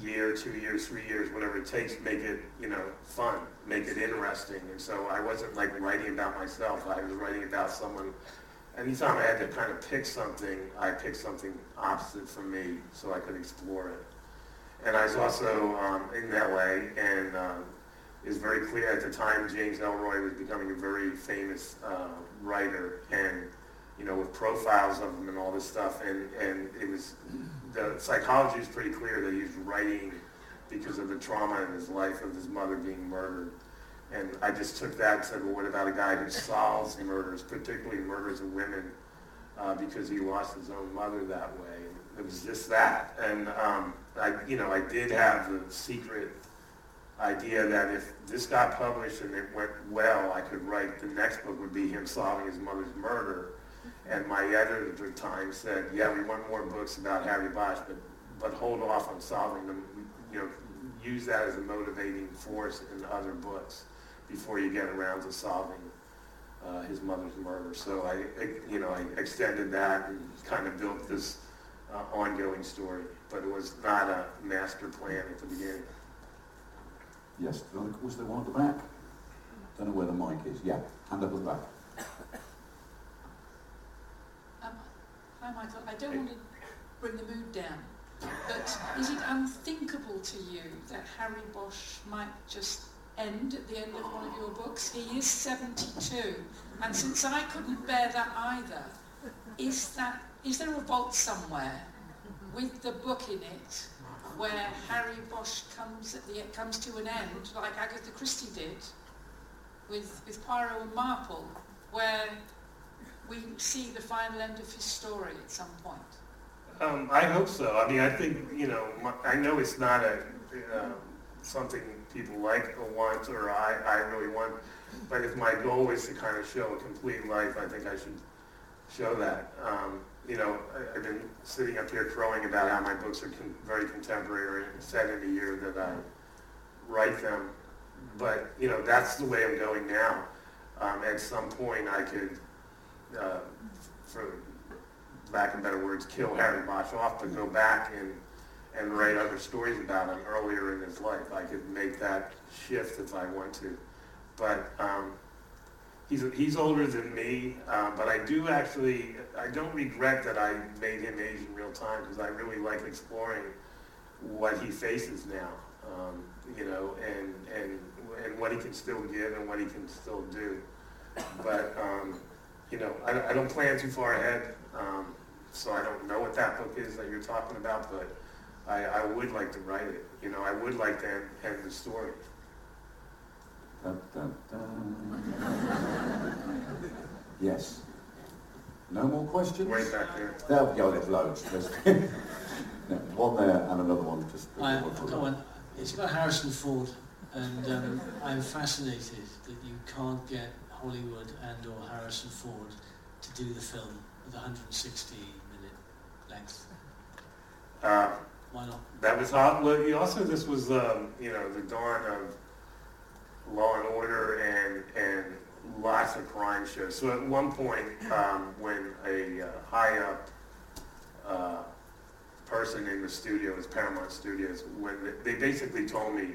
year, two years, three years, whatever it takes, make it, you know, fun, make it interesting. And so I wasn't like writing about myself. I was writing about someone. Anytime I had to kind of pick something, I picked something opposite from me so I could explore it. And I was also um, in LA, and um, is very clear. At the time, James Ellroy was becoming a very famous uh, writer, and you know, with profiles of him and all this stuff, and and it was the psychology is pretty clear that he's writing because of the trauma in his life of his mother being murdered. And I just took that and said, well, what about a guy who solves murders, particularly murders of women, uh, because he lost his own mother that way. And it was just that. And um, I, you know, I did have the secret idea that if this got published and it went well, I could write the next book would be him solving his mother's murder. And my editor at the time said, yeah, we want more books about Harry Bosch, but, but hold off on solving them. You know, use that as a motivating force in other books before you get around to solving uh, his mother's murder. So I, you know, I extended that and kind of built this uh, ongoing story, but it was not a master plan at the beginning. Yes, was there one at the back? Don't know where the mic is. Yeah, hand up at the back. Um, hi, Michael. I don't want to bring the mood down, but is it unthinkable to you that Harry Bosch might just end at the end of one of your books? He is 72, and since I couldn't bear that either, is that is there a vault somewhere with the book in it where Harry Bosch comes at the comes to an end, like Agatha Christie did with with Poirot and Marple, where we see the final end of his story at some point. Um, I hope so. I mean, I think you know. I know it's not a uh, something people like or want, or I, I really want. but if my goal is to kind of show a complete life, I think I should show that. Um, you know, I, I've been sitting up here crowing about how my books are con- very contemporary and set in the year that I write them. But, you know, that's the way I'm going now. Um, at some point I could, uh, for lack of better words, kill Harry Bosch off, but go back and, and write other stories about him earlier in his life. I could make that shift if I want to. But um, he's, he's older than me, uh, but I do actually, I don't regret that I made him Asian real time because I really like exploring what he faces now, um, you know, and, and, and what he can still give and what he can still do. But, um, you know, I, I don't plan too far ahead, um, so I don't know what that book is that you're talking about, but I, I would like to write it. You know, I would like to end, end the story. Dun, dun, dun. yes. No more questions? Right back there. There we go, there's loads. There's *laughs* no, one there and another one just... I, I've got one. It's about Harrison Ford, and um, I'm fascinated that you can't get Hollywood and or Harrison Ford to do the film with 160 minute length. Uh, Why not? That was hot. Also, this was, um, you know, the dawn of Law and Order and and lots of crime shows. So at one point, um, when a uh, high up uh, person in the studios, Paramount Studios, when they, basically told me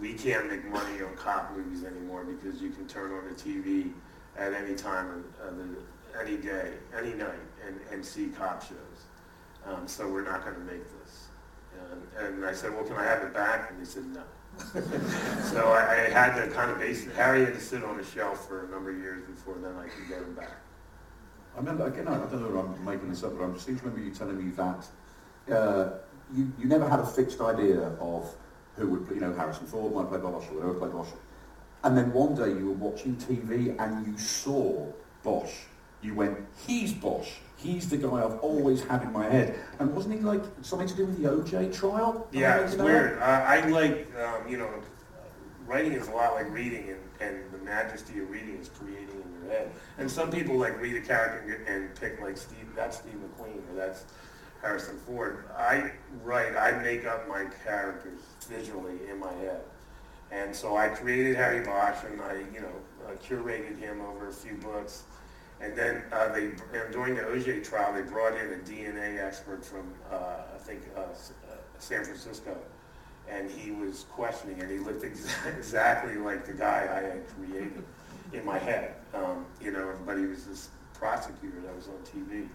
we can't make money on cop movies anymore because you can turn on the TV at any time of the, any day, any night, and, and see cop shows. Um, so we're not going to make this. And, and I said, well, can I have it back? And they said, no. So I, I had to kind of base Harry had to sit on a shelf for a number of years before then I could get him back. I remember, again, I don't know I'm making this up, but I seem to remember you telling me that uh, you, you never had a fixed idea of who would, play, you know, Harrison Ford might play Bosch or whoever played Bosch. And then one day you were watching TV and you saw Bosch. You went, he's Bosch. He's the guy I've always had in my head. And wasn't he like something to do with the OJ trial? Yeah, it's weird. I, I like, um, you know, writing is a lot like reading, and, and the majesty of reading is creating in your head. And some people like read a character and, and pick like Steve, that's Steve McQueen, or that's Harrison Ford. I write, I make up my characters visually in my head. And so I created Harry Bosch, and I, you know, uh, curated him over a few books. And then uh, they, during the OJ trial, they brought in a DNA expert from, uh, I think, uh, uh, San Francisco, and he was questioning, and he looked exa- *laughs* exactly like the guy I had created in my head, um, you know. But he was this prosecutor that was on TV,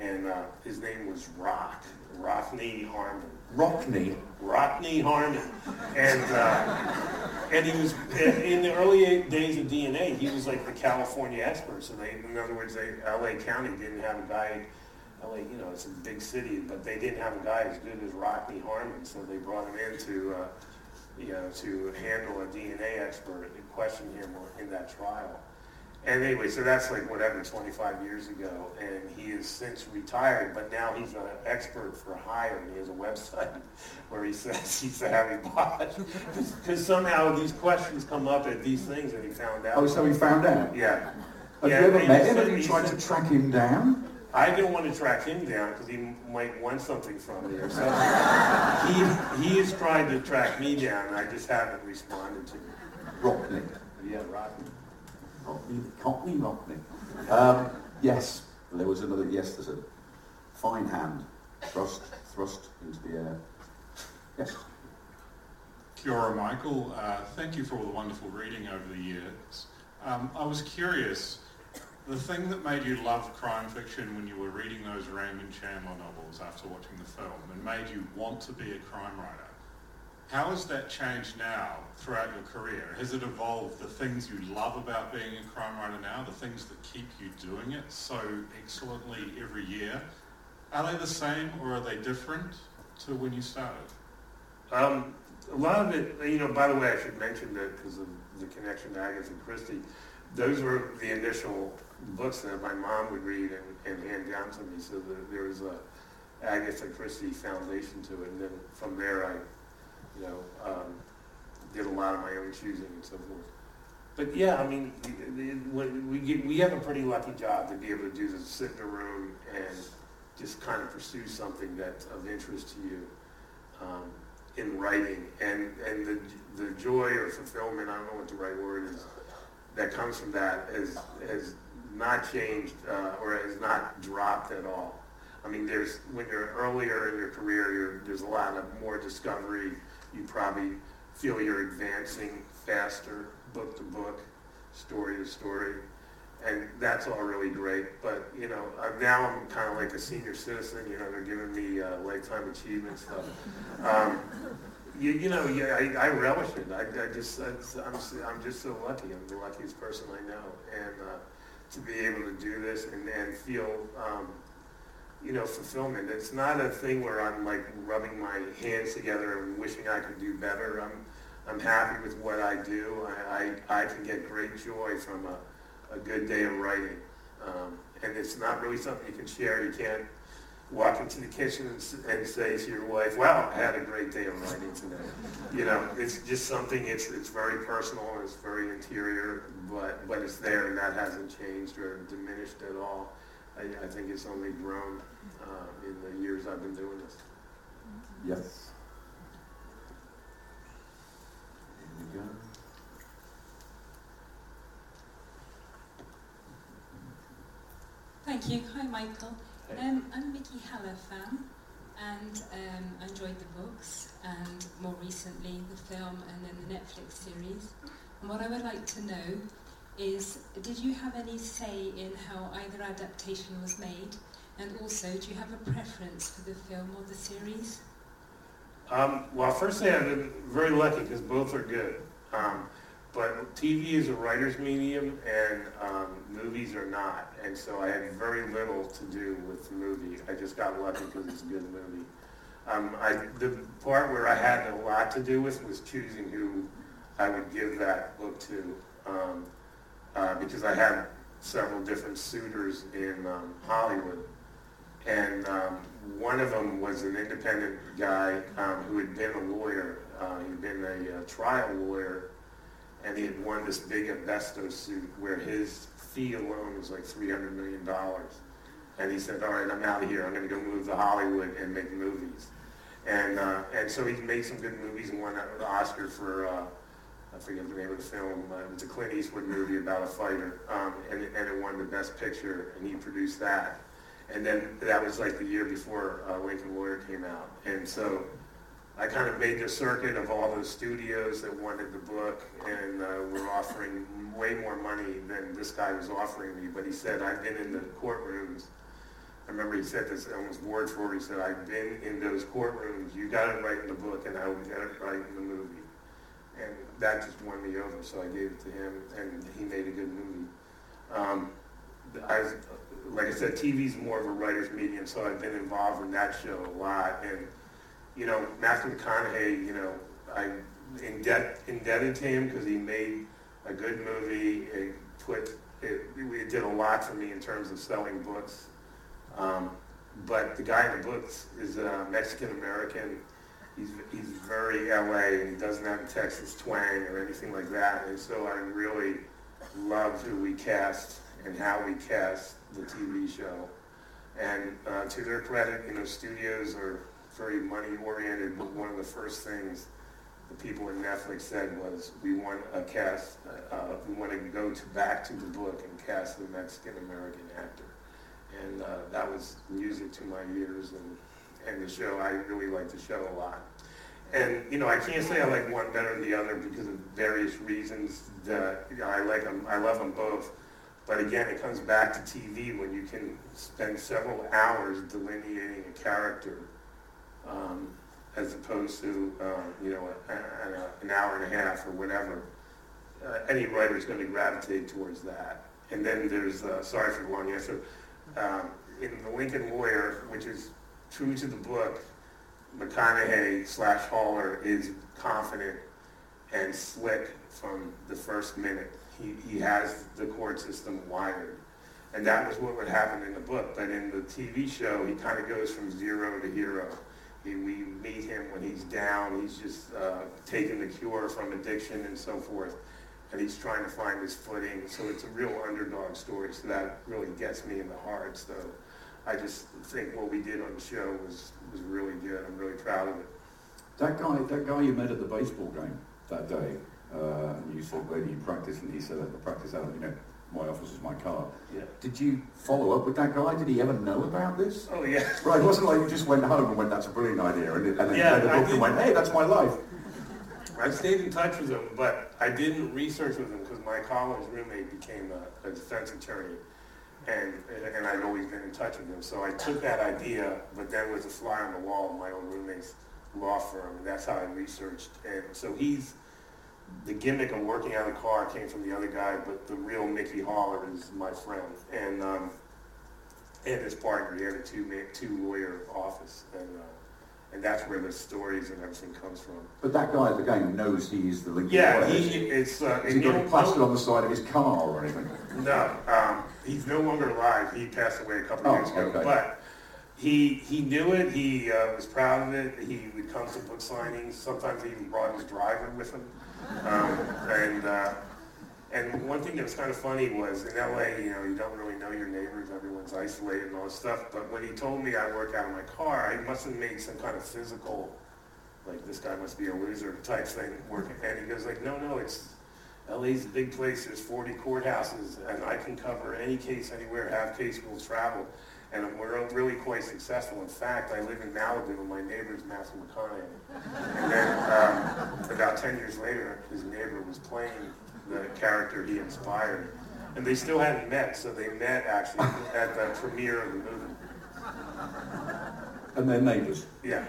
and uh, his name was Rock, Rockne Harmon. Rockne. Rockne Harmon, and uh, and he was in the early days of DNA. He was like the California expert. So they, in other words, they, L.A. County didn't have a guy. LA, you know, it's a big city, but they didn't have a guy as good as Rockne Harmon. So they brought him in to, uh, you know, to handle a DNA expert and question him in that trial. And anyway, so that's like whatever, 25 years ago, and he has since retired, but now he's an expert for hire, and he has a website *laughs* where he says *laughs* he's a Harry Bosch. Because *laughs* somehow these questions come up at these things, and he found out. Oh, so he found out. Yeah. Have Yeah, you ever met him? Have you tried to track him down? I didn't want to track him down because he might want something from me or something. he, he has tried to track me down, and I just haven't responded to him. Rockne. Yeah, Rockney, Cockney, Rockney. Um, yes, there was another, yes, there's a fine hand thrust, thrust into the air. Yes. Kia Michael. Uh, thank you for all the wonderful reading over the years. Um, I was curious, the thing that made you love crime fiction when you were reading those Raymond Chandler novels after watching the film and made you want to be a crime writer, how has that changed now throughout your career? Has it evolved the things you love about being a crime writer now, the things that keep you doing it so excellently every year? Are they the same or are they different to when you started? Um, a lot of it, you know, by the way, I should mention that because of the connection to Agatha Christie, those were the initial books that my mom would read and, and hand down to me. So the, there was a Agatha Christie foundation to it. And then from there, I, you know, um, did a lot of my own choosing and so forth. but yeah, I mean, we get, we have a pretty lucky job to be able to do this, sit in a room and just kind of pursue something that's of interest to you um, in writing, and and the the joy or fulfillment, I don't know what the right word is, that comes from that has has not changed uh, or has not dropped at all. I mean, there's when you're earlier in your career, there's a lot of more discovery. You probably feel you're advancing faster, book to book, story to story, and that's all really great. But you know, uh, now I'm kind of like a senior citizen. You know, they're giving me uh, lifetime achievement stuff. Um, you, you know, yeah, I, I relish it. I, I just, I'm, I'm just so lucky. I'm the luckiest person I know, and uh, to be able to do this and, and feel, um, you know, fulfillment. It's not a thing where I'm like rubbing my hands together and wishing I could do better. I'm, I'm happy with what I do. I, I, I can get great joy from a, a good day of writing. Um, and it's not really something you can share. You can't walk into the kitchen and, and say to your wife, "Wow, I had a great day of writing today." You know, it's just something. It's it's very personal. It's very interior, but but it's there, and that hasn't changed or diminished at all. I, I think it's only grown uh, in the years I've been doing this. Yes. There we go. Thank you. Hi, Michael. Um, I'm a Mickey Haller fan, and um, I enjoyed the books, and more recently the film, and then the Netflix series. And what I would like to know is, did you have any say in how either adaptation was made? And also, do you have a preference for the film or the series? Um, well, first thing, I've been very lucky because both are good. Um, but TV is a writer's medium and um, movies are not. And so I had very little to do with the movie. I just got lucky because it's a good movie. Um, I, the part where I had a lot to do with was choosing who I would give that book to um, uh, because I had several different suitors in um, Hollywood. And um, one of them was an independent guy um, who had been a lawyer. Uh, he'd been a uh, trial lawyer, and he had won this big asbestos suit where his fee alone was like $300 million. And he said, all right, I'm out of here. I'm going to go move to Hollywood and make movies. And, uh, and so he made some good movies and won an Oscar for, uh, I forget the name of the film, uh, it was a Clint Eastwood movie about a fighter, um, and, and it won the Best Picture, and he produced that. And then that was like the year before uh, Lincoln Lawyer came out. And so I kind of made the circuit of all those studios that wanted the book and uh, were offering way more money than this guy was offering me. But he said, I've been in the courtrooms. I remember he said this almost word for word. He said, I've been in those courtrooms. You got it right in the book and I will get it right in the movie. And that just won me over. So I gave it to him and he made a good movie. Um, I, like I said, TV's more of a writer's medium, so I've been involved in that show a lot. And, you know, Matthew McConaughey, you know, I'm indebt, indebted to him because he made a good movie. It put, it, it did a lot for me in terms of selling books. Um, but the guy in the books is uh, Mexican-American. He's, he's very LA and he doesn't have a Texas twang or anything like that. And so I really loved who we cast and how we cast the TV show. And uh, to their credit, you know, studios are very money oriented, but one of the first things the people at Netflix said was, we want a cast, uh, we want to go to back to the book and cast the Mexican American actor. And uh, that was music to my ears and, and the show, I really like the show a lot. And, you know, I can't say I like one better than the other because of various reasons that, you know, I like them, I love them both. But again, it comes back to TV when you can spend several hours delineating a character um, as opposed to, uh, you know, a, a, an hour and a half or whatever. Uh, any writer is going to gravitate towards that. And then there's, uh, sorry for the long answer, um, in The Lincoln Lawyer, which is true to the book, McConaughey slash Haller is confident and slick from the first minute. He, he has the court system wired. And that was what would happen in the book. But in the TV show, he kind of goes from zero to hero. He, we meet him when he's down. He's just uh, taking the cure from addiction and so forth. and he's trying to find his footing. So it's a real underdog story. So that really gets me in the heart. So I just think what we did on the show was was really good. I'm really proud of it. That guy, that guy you met at the baseball game that day, uh, and you said, where do you practice? And he said, I practice out, you know, my office is my car. Yeah. Did you follow up with that guy? Did he ever know about this? Oh yeah. Right, it wasn't like you just went home and went, that's a brilliant idea, and, and then Yeah, read the I book and went, hey, that's my life. I stayed in touch with him, but I didn't research with him because my college roommate became a, a defense attorney, and and I'd always been in touch with him. So I took that idea, but then was a fly on the wall of my own roommate's law firm, and that's how I researched. And so he's the gimmick of working out of the car came from the other guy, but the real Mickey Haller is my friend, and um, and his partner. He had a two two lawyer office, and. Uh, and that's where the stories and everything comes from. But that guy at the game knows he is the Lincoln Yeah, lawyer. he, it's, uh, he got plastered on the side of his car or anything? No, um, he's no longer alive. He passed away a couple of Oh, years ago. okay. But he he knew it. He uh, was proud of it. He would come to book signings. Sometimes he even brought his driver with him. Um, and uh, and one thing that was kind of funny was in LA, you know, you don't really know your neighbors. Everyone's isolated and all this stuff. But when he told me I work out of my car, I must have made some kind of physical, like this guy must be a loser type thing working. And he goes like, no, no, it's LA's a big place. There's 40 courthouses, and I can cover any case anywhere. Have case will travel, and we're really quite successful. In fact, I live in Malibu, and my neighbor's Matthew McConaughey. And then um, about 10 years later, his neighbor was playing the character he inspired, and they still hadn't met. So they met actually at the premiere of the movie. And they're neighbours. Yeah.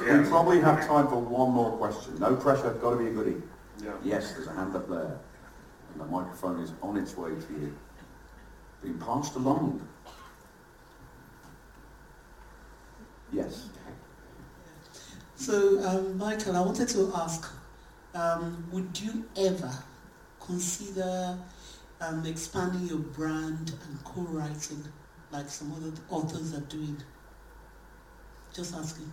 We probably have time for one more question. No pressure, got to be a goodie. Yeah. Yes, there's a hand up there. And the microphone is on its way to you. Being passed along. Yes. So, um, Michael, I wanted to ask, um, would you ever consider um, expanding your brand and co-writing like some other authors are doing? Just asking.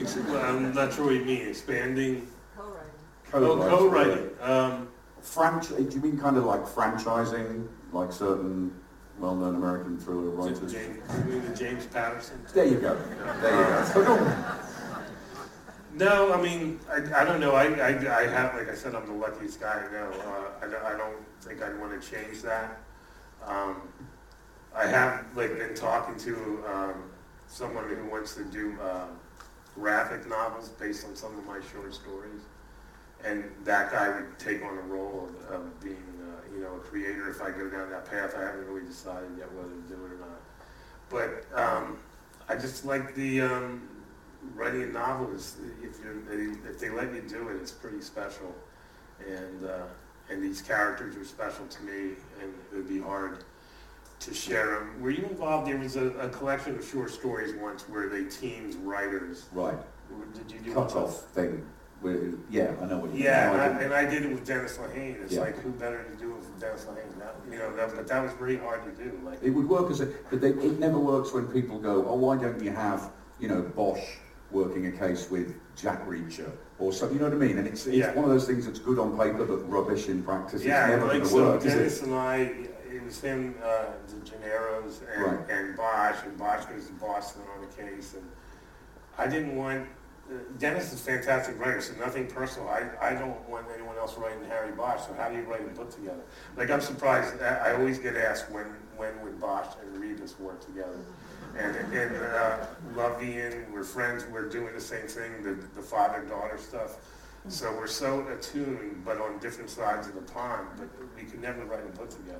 Ex- well, I'm not sure what you mean. Expanding. Co-writing. Oh, co-writing. Um, Franch- do you mean kind of like franchising, like certain well-known American thriller writers? James, you mean the James Patterson? There you go. There you go. No, I mean, I, I don't know. I, I, I have, like I said, I'm the luckiest guy I know. Uh, I, don't, I don't think I'd want to change that. Um, I have like been talking to um, someone who wants to do uh, graphic novels based on some of my short stories, and that guy would take on the role of, of being, uh, you know, a creator. If I go down that path, I haven't really decided yet whether to do it or not. But um, I just like the um, writing a novel is if if they let you do it, it's pretty special, and uh, and these characters are special to me, and it would be hard to share them. Were you involved? There was a, a collection of short stories once where they teamed writers. Right. Did you do Cut off thing. Where, yeah, I know what you Yeah, mean. and I, didn't. and I did it with Dennis Lehane. It's Yeah. like who better to do it with Dennis Lehane? That, you know, that, but that was really hard to do. Like It would work as a, but they, it never works when people go, oh, why don't you have, you know, Bosch working a case with Jack Reacher or something, you know what I mean? And it's, it's Yeah. one of those things that's good on paper but rubbish in practice. Yeah, it's never like going to so work, is Dennis it? and I, it was him, uh, the Gennaros, and, Right. and Bosch, and Bosch was to Boston on the case, and I didn't want, uh, Dennis is a fantastic writer, so nothing personal. I, I don't want anyone else writing Harry Bosch, so how do you write a book together? Like, I'm surprised, I, I always get asked when, when would Bosch and Rebus work together? And, and uh, Lovian, we're friends, we're doing the same thing, the, the father-daughter stuff. So we're so attuned, but on different sides of the pond, but we could never write a book together.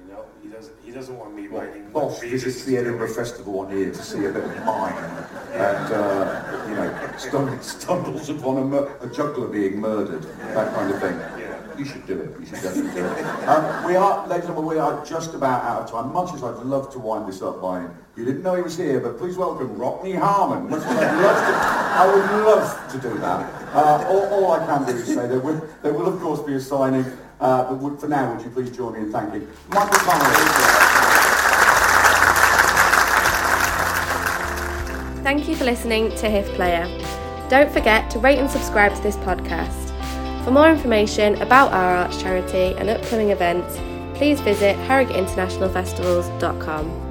You know, he doesn't, he doesn't want me Well, writing. Rebus visits is the Edinburgh. Festival one year to see a bit of mime *laughs* and, uh, you know, stumbles, stumbles upon a, mur- a juggler being murdered, that kind of thing. Yeah. You should do it. You should definitely do it. Um, we are, ladies and gentlemen, we are just about out of time. Much as I'd love to wind this up by, you didn't know he was here, but please welcome Rockne Harmon. Much as I'd love to, I would love to do that. Uh, all, all I can do is say there will, there will of course be a signing, uh, but would, for now, would you please join me in thanking Michael Connelly. Thank you for listening to HIF Player. Don't forget to rate and subscribe to this podcast. For more information about our arts charity and upcoming events, please visit harrogateinternationalfestivals.com.